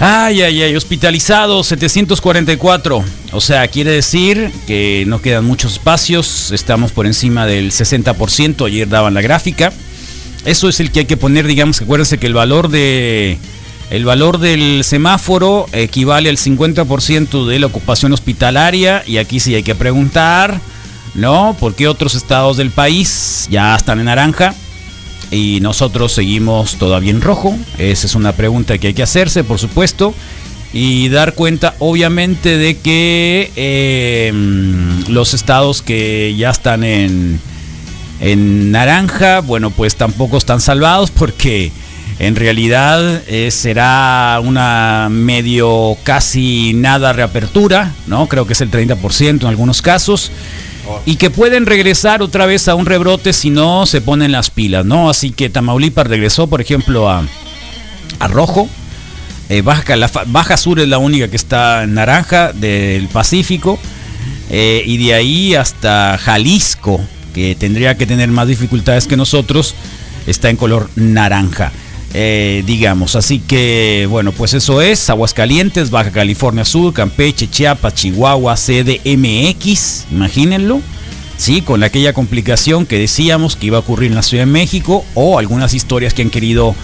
Ay, ay, ay, hospitalizados 744. O sea, quiere decir que no quedan muchos espacios, estamos por encima del 60%, ayer daban la gráfica. Eso es el que hay que poner, digamos, acuérdense que el valor de el valor del semáforo equivale al 50% de la ocupación hospitalaria y aquí sí hay que preguntar, ¿no? ¿Por qué otros estados del país ya están en naranja? y nosotros seguimos todavía en rojo. Esa es una pregunta que hay que hacerse, por supuesto. Y dar cuenta, obviamente, de que eh, los estados que ya están en, en naranja, bueno, pues tampoco están salvados porque en realidad eh, será una medio casi nada reapertura, ¿no? Creo que es el 30% en algunos casos y que pueden regresar otra vez a un rebrote si no se ponen las pilas, ¿no? Así que Tamaulipas regresó, por ejemplo, a, a rojo. Eh, Baja, Sur es la única que está en naranja del Pacífico. Eh, y de ahí hasta Jalisco, que tendría que tener más dificultades que nosotros, está en color naranja. Eh, digamos, así que bueno, pues eso es. Aguascalientes, Baja California Sur, Campeche, Chiapas, Chihuahua, CDMX, imagínenlo, sí, con aquella complicación que decíamos que iba a ocurrir en la Ciudad de México o algunas historias que han querido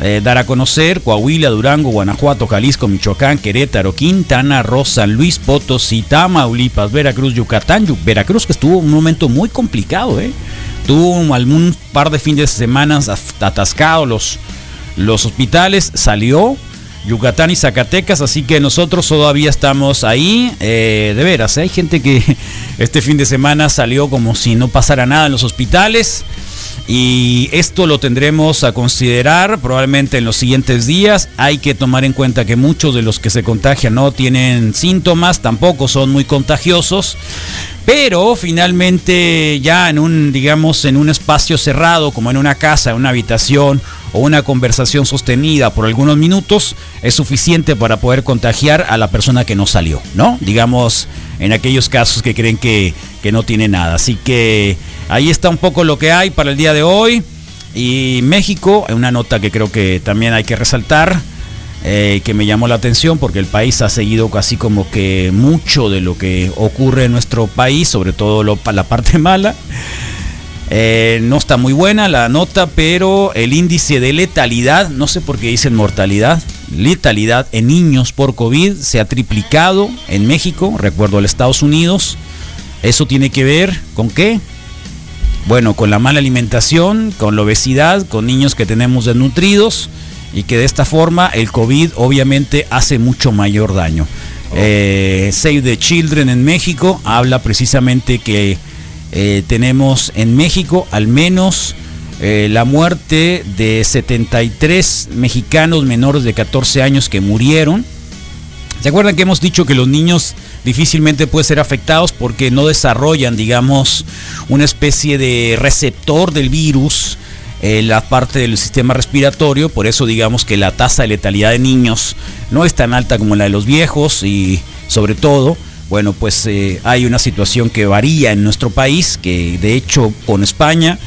eh, dar a conocer. Coahuila, Durango, Guanajuato, Jalisco, Michoacán, Querétaro, Quintana Roo, San Luis Potosí, Tamaulipas, Veracruz, Yucatán, Yu- Veracruz que estuvo un momento muy complicado, ¿eh? Tuvo algún par de fines de semana atascado los, los hospitales, salió Yucatán y Zacatecas, así que nosotros todavía estamos ahí, eh, de veras, ¿eh? hay gente que este fin de semana salió como si no pasara nada en los hospitales. Y esto lo tendremos a considerar probablemente en los siguientes días. Hay que tomar en cuenta que muchos de los que se contagian no tienen síntomas, tampoco son muy contagiosos. Pero finalmente ya en un, digamos, en un espacio cerrado, como en una casa, en una habitación o una conversación sostenida por algunos minutos, es suficiente para poder contagiar a la persona que no salió, ¿no? Digamos, en aquellos casos que creen que, que no tiene nada. Así que ahí está un poco lo que hay para el día de hoy. Y México, una nota que creo que también hay que resaltar, eh, que me llamó la atención porque el país ha seguido casi como que mucho de lo que ocurre en nuestro país, sobre todo la parte mala. Eh, no está muy buena la nota, pero el índice de letalidad, no sé por qué dicen mortalidad, letalidad en niños por COVID se ha triplicado en México, recuerdo, en Estados Unidos. Eso tiene que ver con qué? Bueno, con la mala alimentación, con la obesidad, con niños que tenemos desnutridos y que de esta forma el COVID obviamente hace mucho mayor daño. Eh, Save the Children en México habla precisamente que eh, tenemos en México al menos eh, la muerte de 73 mexicanos menores de 14 años que murieron. ¿Se acuerdan que hemos dicho que los niños difícilmente pueden ser afectados porque no desarrollan, digamos, una especie de receptor del virus en la parte del sistema respiratorio? Por eso digamos que la tasa de letalidad de niños no es tan alta como la de los viejos y sobre todo, bueno, pues eh, hay una situación que varía en nuestro país, que de hecho con España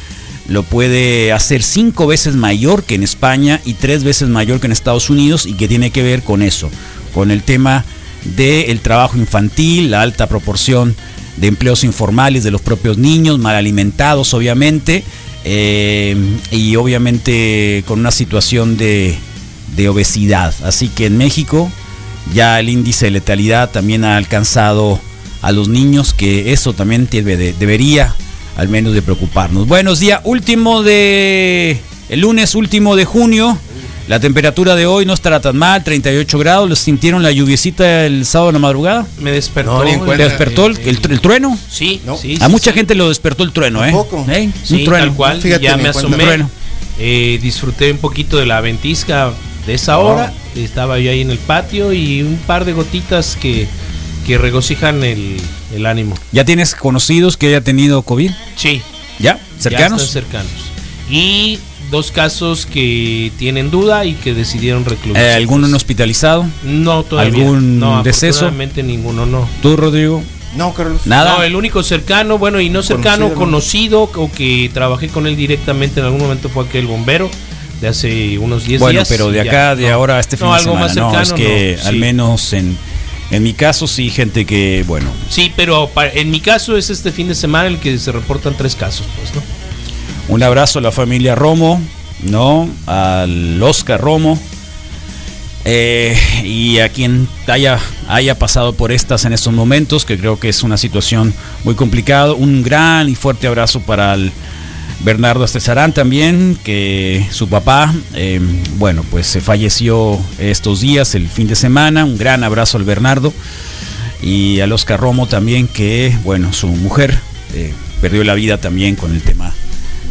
lo puede hacer cinco veces mayor que en España y tres veces mayor que en Estados Unidos y que tiene que ver con eso, con el tema del trabajo infantil, la alta proporción de empleos informales de los propios niños, mal alimentados obviamente, eh, y obviamente con una situación de, de obesidad. Así que en México ya el índice de letalidad también ha alcanzado a los niños, que eso también debe de- debería al menos de preocuparnos. Buenos días, último de el lunes último de junio. La temperatura de hoy no estará tan mal, 38 grados. ¿Les sintieron la lluviecita el sábado en la madrugada? Me despertó. No, ni en ¿Te cuenta. despertó el, el tr- el trueno? Sí, No. sí. A sí, mucha sí. gente lo despertó el trueno, ¿eh? Tampoco. ¿Eh? Sí, un trueno. tal cual. Fíjate, ya me cuenta. asomé. Eh, disfruté un poquito de la ventisca de esa hora. Estaba yo ahí en el patio y un par de gotitas que, que regocijan el, el ánimo. ¿Ya tienes conocidos que haya tenido COVID? Sí. ¿Ya? Ya ¿Cercanos? están cercanos. Y dos casos que tienen duda y que decidieron recluirse. Eh, ¿Alguno en hospitalizado? No, todavía. algún no, deceso? ninguno, no. ¿Tú, Rodrigo? No, Carlos. Nada. No, el único cercano, bueno, y no cercano, Conocido, conocido, o que trabajé con él directamente en algún momento fue aquel bombero de hace unos 10 bueno, días. pero de acá, ya, de no. ahora a este fin No, de algo semana, más no, cercano, es que no, al sí. menos en, en mi caso sí, gente que, bueno, Sí, pero pa- en mi caso es este fin de semana el que se reportan tres casos, pues, ¿no? un abrazo a la familia Romo, ¿no? Al Oscar Romo. eh, y a quien haya, haya pasado por estas en estos momentos, que creo que es una situación muy complicada. Un gran y fuerte abrazo para el Bernardo Estezarán también, que su papá, eh, bueno, pues se falleció estos días, el fin de semana. Un gran abrazo al Bernardo. Y al Oscar Romo también, que, bueno, su mujer eh, perdió la vida también con el tema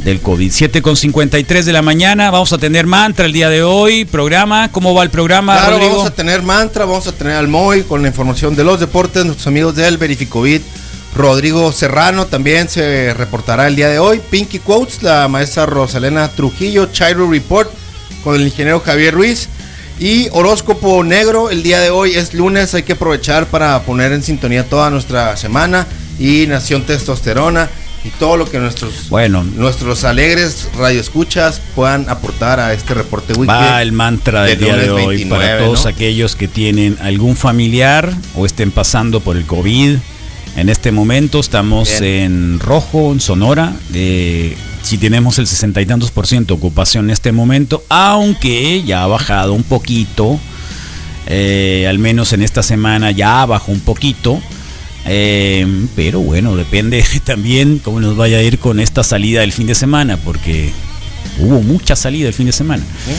del COVID. 7 con 53 de la mañana, vamos a tener mantra el día de hoy, programa, ¿cómo va el programa, Claro, Rodrigo? vamos a tener mantra, vamos a tener al Moy con la información de los deportes, nuestros amigos del Verificovit. Rodrigo Serrano también se reportará el día de hoy. Pinky Quotes, la maestra Rosalena Trujillo, Chairo Report con el ingeniero Javier Ruiz. Y horóscopo negro, el día de hoy es lunes, hay que aprovechar para poner en sintonía toda nuestra semana. Y Nación Testosterona y todo lo que nuestros, Bueno. nuestros alegres radioescuchas puedan aportar a este reporte weekly. Va el mantra del día de hoy 29, para todos ¿no? aquellos que tienen algún familiar o estén pasando por el COVID. En este momento estamos Bien. en rojo, en Sonora. eh, si tenemos el sesenta y tantos por ciento ocupación en este momento, aunque ya ha bajado un poquito, eh, al menos en esta semana ya bajó un poquito. eh, pero bueno, depende también cómo nos vaya a ir con esta salida del fin de semana, porque hubo mucha salida el fin de semana. Eh,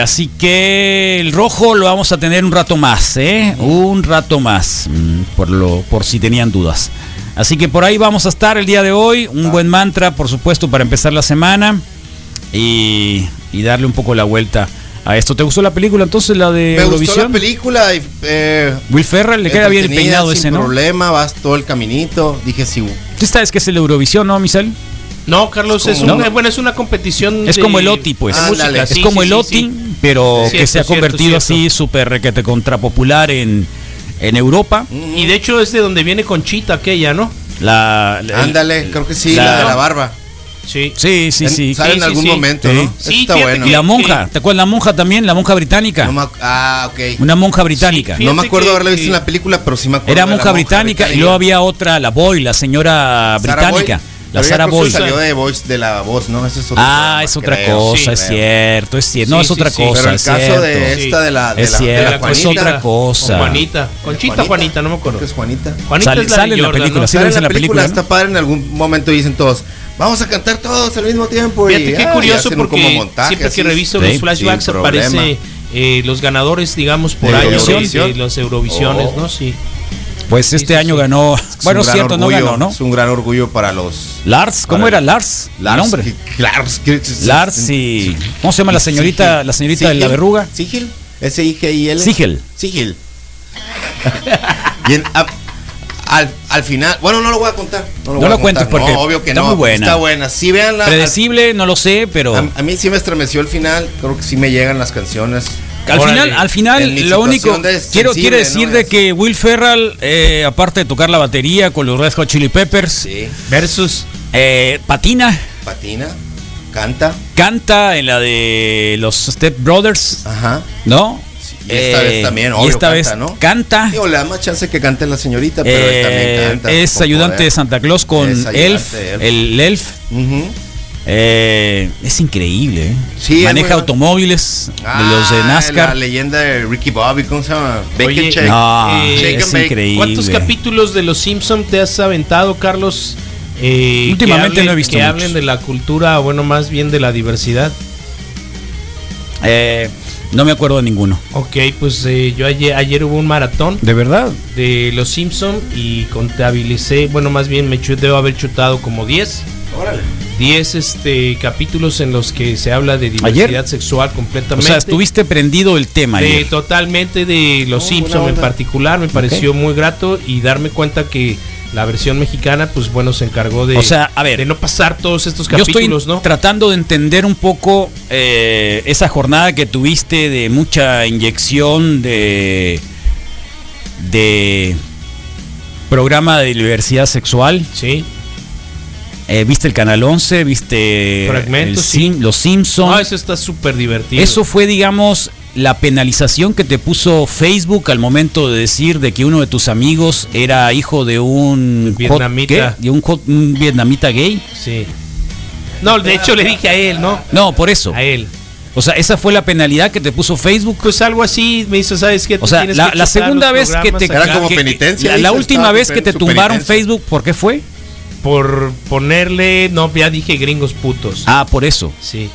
así que el rojo lo vamos a tener un rato más, ¿eh? Un rato más, mm, por, lo, por si tenían dudas. Así que por ahí vamos a estar el día de hoy. Un buen mantra, por supuesto, para empezar la semana y, y darle un poco la vuelta a esto. ¿Te gustó la película entonces, la de Me gustó la Eurovisión? película y eh, Will Ferrell, le queda bien el peinado sin ese, ¿no? problema, vas todo el caminito. Dije, sí, ¿Tú sabes que es el Eurovisión, no, Michelle? No, Carlos, es, como- ¿no? bueno, es una competición. Es de- como el OTI, pues. música, Ándale. Es sí, como sí, el OTI, sí. pero Cierto, que se ha cierto, convertido cierto. así súper requete contra popular en, en Europa. Y de hecho es de donde viene Conchita aquella, ¿no? La, la- ándale, creo que sí, la- la, de la barba. Sí. Sí, sí, En- sí. Sale Sí, en algún sí. momento, Sí. ¿no? Sí, está bueno. Y la que- monja, ¿te acuerdas la monja también? La monja británica. No ah, ok. Una monja británica. Sí, no me acuerdo que- haberla visto que- en la película, pero sí me acuerdo. Era de la monja británica, y luego había otra, la Boy, la señora británica. Boy. La creo Boy. que salió de voice de la voz, ¿no? Ese es otro Ah, programa, es otra creo. cosa, Sí, es creo. cierto, es cierto. No, Sí, es sí, otra sí. cosa. Pero el es caso cierto. de esta de la. De Es la, de la cierto, es Juanita. otra cosa. Juanita. Conchita, Juanita, no me acuerdo. Que es Juanita. Juanita Sale- es la sale en la película, ¿no? sí. Sale en la película, está padre. En algún momento dicen todos, vamos a cantar todos al mismo tiempo. y, Fíjate qué ah, y curioso porque como montaje siempre que así. reviso Sí, los flashbacks aparece eh, los ganadores, digamos, por ¿De año de los Eurovisiones, Oh. ¿no? Sí. Pues este sí, año ganó. Es Bueno, cierto, no ganó, ¿no? Es un gran orgullo para los. Lars, ¿cómo era Lars? El Lars. nombre. Lars. Lars y. ¿Cómo se llama la señorita, Sigil. la señorita de la Sigil. verruga? Sigil. S-I-G-I-L. Sigel. Sigil. y en- a- al, al final, bueno, no lo voy a contar. No lo, No lo cuentes porque no, obvio que está no. muy buena. Está buena. Sí, veanla. Predecible, no lo sé, pero. A, a mí sí me estremeció el final. Creo que sí me llegan las canciones. Al final, al final, lo único quiero quiere decir ¿no? de que Will Ferrell, eh, aparte de tocar la batería con los Red Hot Chili Peppers, Sí. Versus. eh, patina, Patina. Canta. canta en la de los Step Brothers, Ajá. ¿no? Y esta Eh, vez también, y obvio, esta canta, vez ¿no? canta. Digo, le da más chance que cante la señorita, pero él Eh, también canta. es ayudante de Santa Claus con Elf, Elf. el Elf. Ujú. Eh, es increíble. ¿eh? Sí, Maneja automóviles de los de Ah, La NASCAR. leyenda de Ricky Bobby, ¿cómo se llama? Bacon Oye, Shake. No, Eh, es bake. increíble. ¿Cuántos capítulos de Los Simpson te has aventado, Carlos? Eh, Últimamente hablen- no he visto Que muchos. hablen de la cultura, o bueno, más bien de la diversidad. Eh, no me acuerdo de ninguno. Ok, pues eh, yo ayer, ayer hubo un maratón ¿De verdad? de Los Simpson y contabilicé, bueno, más bien me debo haber chutado como 10. Órale. 10 este, capítulos en los que se habla de diversidad ¿Ayer? sexual O completamente. sea, estuviste prendido el tema de, ayer. totalmente de Los Oh, Simpson en particular, me pareció muy grato y darme cuenta que la versión mexicana, pues bueno, se encargó de, O sea, a ver. de no pasar todos estos Yo estoy capítulos, ¿no? tratando de entender un poco eh, esa jornada que tuviste de mucha inyección de de programa de diversidad sexual. Sí. Eh, ¿Viste el Canal 11? ¿Viste sí. Los Simpsons? No, eso está súper divertido. Eso fue, digamos, la penalización que te puso Facebook al momento de decir de que uno de tus amigos era hijo de un Vietnamita. de un, hot- un vietnamita gay. Sí. No, de hecho le dije a él, ¿no? No, por eso. A él. O sea, esa fue la penalidad que te puso Facebook. Pues algo así me hizo, ¿sabes qué? O sea, la, que la chutar segunda vez que te Era como que- penitencia, La, última estaba vez que te tumbaron penitencia. Facebook, ¿por qué fue? Por ponerle, no, ya dije gringos putos. Ah, por eso. Sí.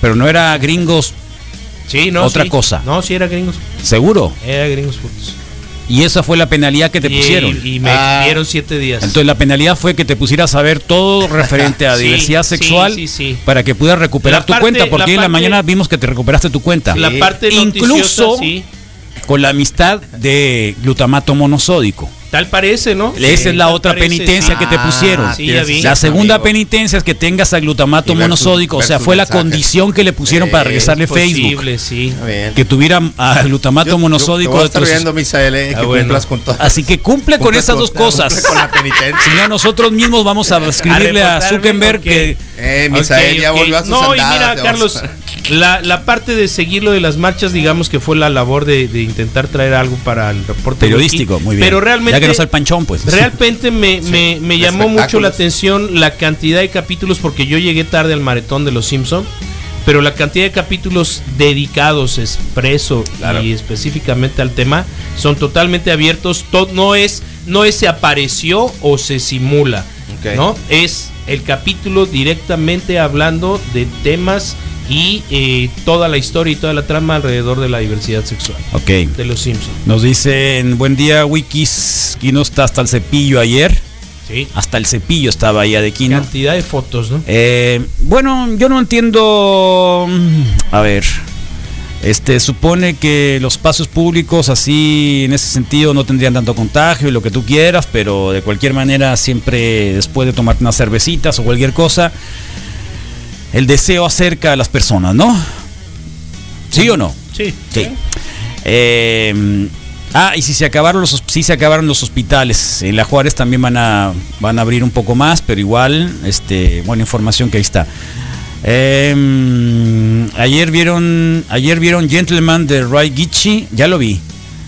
Pero no era gringos, Sí, no. Otra sí. cosa. No, sí era gringos. seguro. Era gringos putos. Y esa fue la penalidad que te y, pusieron. Y, me Ah. dieron siete días. Entonces la penalidad fue que te pusieras a ver todo referente a Sí, diversidad sexual sí, sí. para que pudieras recuperar La tu parte- cuenta, porque la en la mañana vimos que te recuperaste tu cuenta. la parte Incluso noticiosa, sí. Con la amistad de glutamato monosódico. Tal parece, ¿no? Esa Sí, es la otra parece, penitencia que te Ah, pusieron. Sí, ya vi. La segunda amigo. penitencia es que tengas a glutamato versus- monosódico, o sea, fue la condición que le pusieron para regresarle Es Facebook. posible, sí. Que tuviera a glutamato Yo- yo- monosódico te voy a de estar viendo, Misael, eh, Ah, que bueno. cumplas con todo. Así que cumple con esas dos cosas. cumple con la penitencia. Si no, nosotros mismos vamos a escribirle a, Zuckerberg que Eh, Misael ya volvió a sus No, y mira, Carlos, la, la parte de seguir lo de las marchas, digamos que fue la labor de, de intentar traer algo para el reporte periodístico, muy bien. Pero realmente, ya que no sea el panchón, pues. realmente me, me, me llamó mucho la atención la cantidad de capítulos, porque yo llegué tarde al maratón de Los Simpson. Pero la cantidad de capítulos dedicados, expreso Claro. y específicamente al tema son totalmente abiertos. To- no es no es se apareció o se simula. ¿no? Es el capítulo directamente hablando de temas y eh, toda la historia y toda la trama alrededor de la diversidad sexual Ok. de los Simpsons. Nos dicen, buen día, Wikis. Kino está hasta el cepillo ayer. Sí. Hasta el cepillo estaba ahí de Kino. Cantidad de fotos, ¿no? Eh, bueno, yo no entiendo. mm, A ver. Este supone que los pasos públicos así en ese sentido no tendrían tanto contagio y lo que tú quieras, pero de cualquier manera siempre después de tomarte unas cervecitas o cualquier cosa, el deseo acerca a las personas, ¿no? ¿Sí o no? Sí. Sí. Eh, ah, y si se acabaron los sí se acabaron los hospitales. En la Juárez también van a van a abrir un poco más, pero igual, este, buena información que ahí está. Eh, ayer vieron ayer vieron Gentleman de Ray Gitchi, ya lo vi.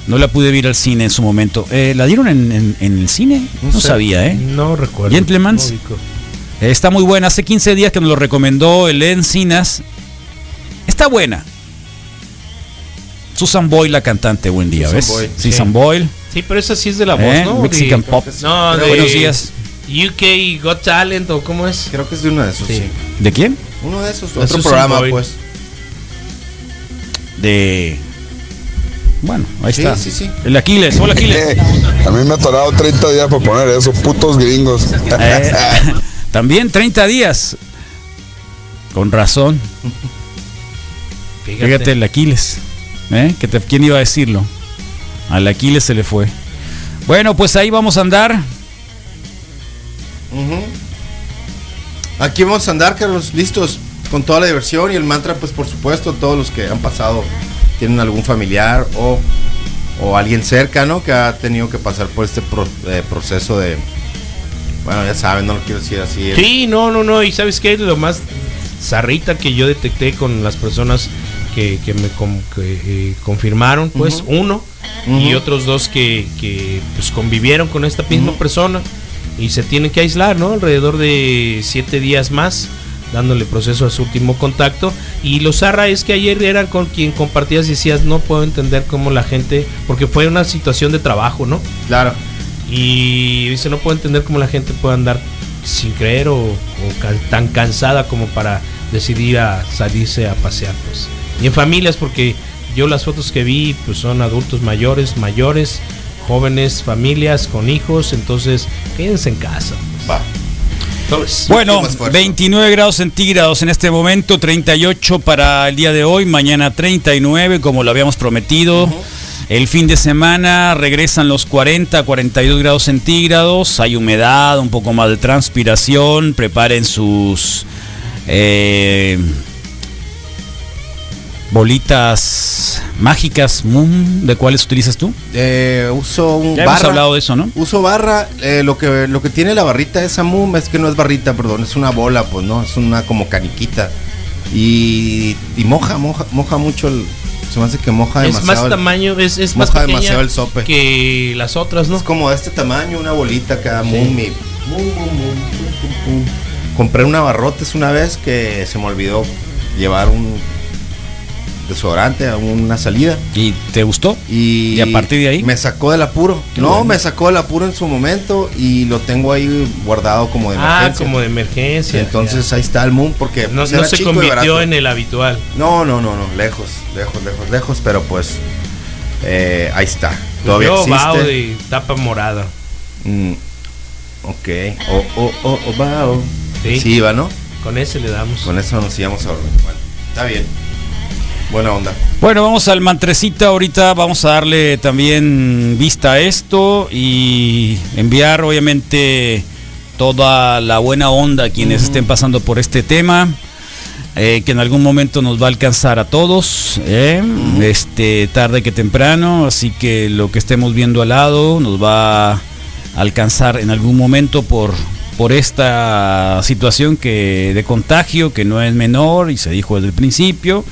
No la pude ver al cine en su momento. Eh, ¿La dieron en, en- en el cine? No, No sé. sabía, ¿eh? No recuerdo. Gentlemans. No Está muy buena. Hace 15 días que nos lo recomendó el Encinas. Está buena. Susan Boyle, la cantante, buen día, Susan ¿ves? Boyle, Susan sí. Boyle. Sí, pero esa sí es de la voz, ¿eh? ¿no? Mexican De- Pop. No, de Buenos días. UK Got Talent o cómo es. Creo que es de uno de esos, Sí. sí. ¿De quién? Uno de esos, De otro Susan programa, Boyle. pues. De. Bueno, ahí Sí, está. sí, sí. El Aquiles. Hola, Aquiles. A mí me ha tardado 30 días por poner esos putos gringos. Eh, también 30 días. Con razón. Fíjate. Fíjate el Aquiles. ¿eh? Que te- ¿Quién iba a decirlo? Al Aquiles se le fue. Bueno, pues ahí vamos a andar. Aquí vamos a andar, Carlos, listos con toda la diversión y el mantra, pues por supuesto, todos los que han pasado tienen algún familiar o, o alguien cercano que ha tenido que pasar por este pro- eh, proceso de, bueno, ya saben, no lo quiero decir así. Sí, no, no, no. Y sabes qué, lo más zarrita que yo detecté con las personas que, que me com- que, eh, confirmaron, pues uno, y Ujú. otros dos que, que, pues, convivieron con esta misma persona y se tienen que aislar, ¿no? Alrededor de siete días más, dándole proceso a su último contacto. Y lo zarra es que ayer era con quien compartías y decías, no puedo entender cómo la gente, porque fue una situación de trabajo, ¿no? Claro. Y dice, no puedo entender cómo la gente puede andar sin creer o, o can- tan cansada como para decidir a salirse a pasear, pues. Y en familias, porque yo las fotos que vi, pues son adultos mayores, mayores, jóvenes, familias con hijos, entonces quédense en casa. Va. Entonces, Bueno, Último esfuerzo. 29 grados centígrados en este momento, 38 para el día de hoy, mañana 39 como lo habíamos prometido. El fin de semana regresan los 40, 42 grados centígrados, hay humedad, un poco más de transpiración, preparen sus eh, bolitas mágicas, Moon, ¿de cuáles utilizas tú? Eh, uso un Ya hemos barra. hablado de eso, ¿no? Uso barra. eh, lo que lo que tiene la barrita esa Mum es que no es barrita, perdón, es una bola, pues no, es una como caniquita. Y, y moja, moja, moja mucho el. Se me hace que moja es demasiado. más el- tamaño, es, es más pequeña demasiado el sope. que las otras, ¿no? Es como de este tamaño, una bolita cada Sí. Mum y. Mum, mum, mum, pum, pum, pum. Compré una barrotes una vez que se me olvidó llevar un desodorante a una salida. ¿Y te gustó? Y, ¿Y a partir de ahí? Me sacó del apuro. Qué no, bueno. me sacó del apuro en su momento y lo tengo ahí guardado como de Ah, emergencia. como de emergencia. Entonces ahí está el Moon porque no, pues, no era se chico y convirtió en el habitual. No, no, no, no, lejos, lejos, lejos, lejos, pero pues eh, ahí está. Todavía Yo bao existe. de tapa morada. Mm, ok. O, o, o, o, bao. Sí. Sí, va, ¿no? Con ese le damos. Con eso nos íbamos a dormir. Bueno, está bien. Buena onda. Bueno, vamos al mantrecita ahorita, vamos a darle también vista a esto y enviar obviamente toda la buena onda a quienes estén pasando por este tema, eh, que en algún momento nos va a alcanzar a todos, eh, este tarde que temprano, así que lo que estemos viendo al lado nos va a alcanzar en algún momento por por esta situación que de contagio que no es menor y se dijo desde el principio.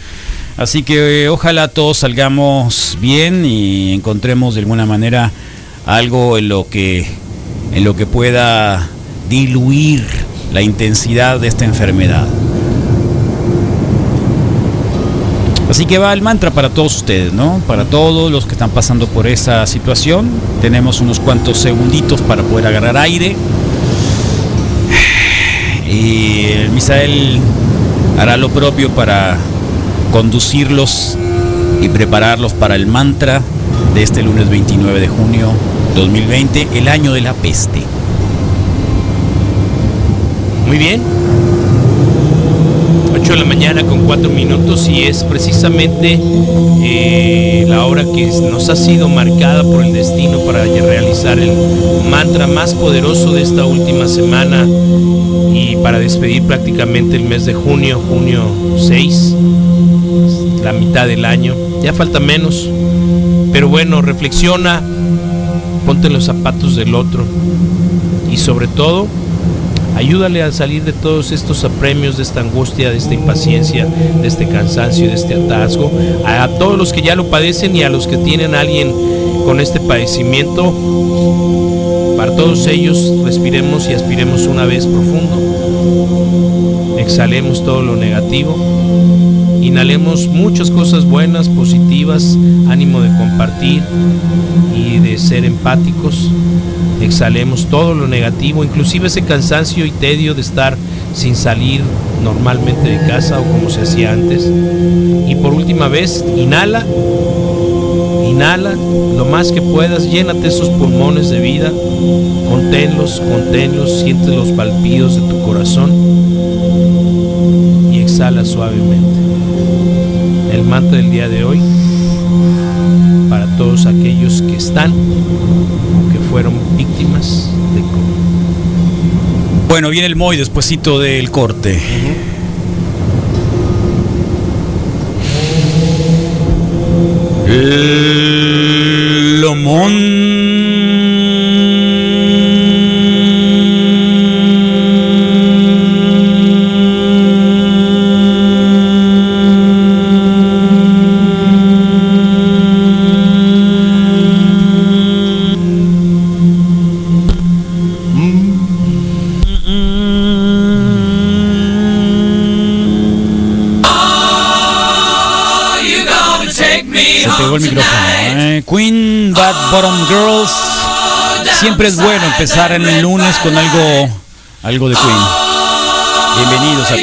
Así que eh, ojalá todos salgamos bien y encontremos de alguna manera algo en lo que en lo que pueda diluir la intensidad de esta enfermedad. Así que va el mantra para todos ustedes, ¿no? Para todos los que están pasando por esa situación. Tenemos unos cuantos segunditos para poder agarrar aire. Y el Misael hará lo propio para conducirlos y prepararlos para el mantra de este lunes 29 de junio 2020, el año de la peste. Muy bien. 8 de la mañana con 4 minutos y es precisamente eh, la hora que nos ha sido marcada por el destino para realizar el mantra más poderoso de esta última semana y para despedir prácticamente el mes de junio, junio 6, la mitad del año. Ya falta menos, pero bueno, reflexiona, ponte los zapatos del otro y sobre todo ayúdale a salir de todos estos apremios, de esta angustia, de esta impaciencia, de este cansancio, de este atasgo. A todos los que ya lo padecen y a los que tienen a alguien con este padecimiento, para todos ellos respiremos y aspiremos una vez profundo. Exhalemos todo lo negativo. Inhalemos muchas cosas buenas, positivas, ánimo de compartir y de ser empáticos exhalemos todo lo negativo, inclusive ese cansancio y tedio de estar sin salir normalmente de casa o como se hacía antes. Y por última vez, inhala, inhala lo más que puedas, llénate esos pulmones de vida, conténlos, conténlos, siente los palpidos de tu corazón y exhala suavemente. El mantra del día de hoy para todos aquellos que están o que fueron víctimas de COVID. Bueno, viene el Moy despuesito del corte. El Lomón. Bad Bottom Girls. Siempre es bueno empezar en el lunes con algo, algo de Queen. Bienvenidos a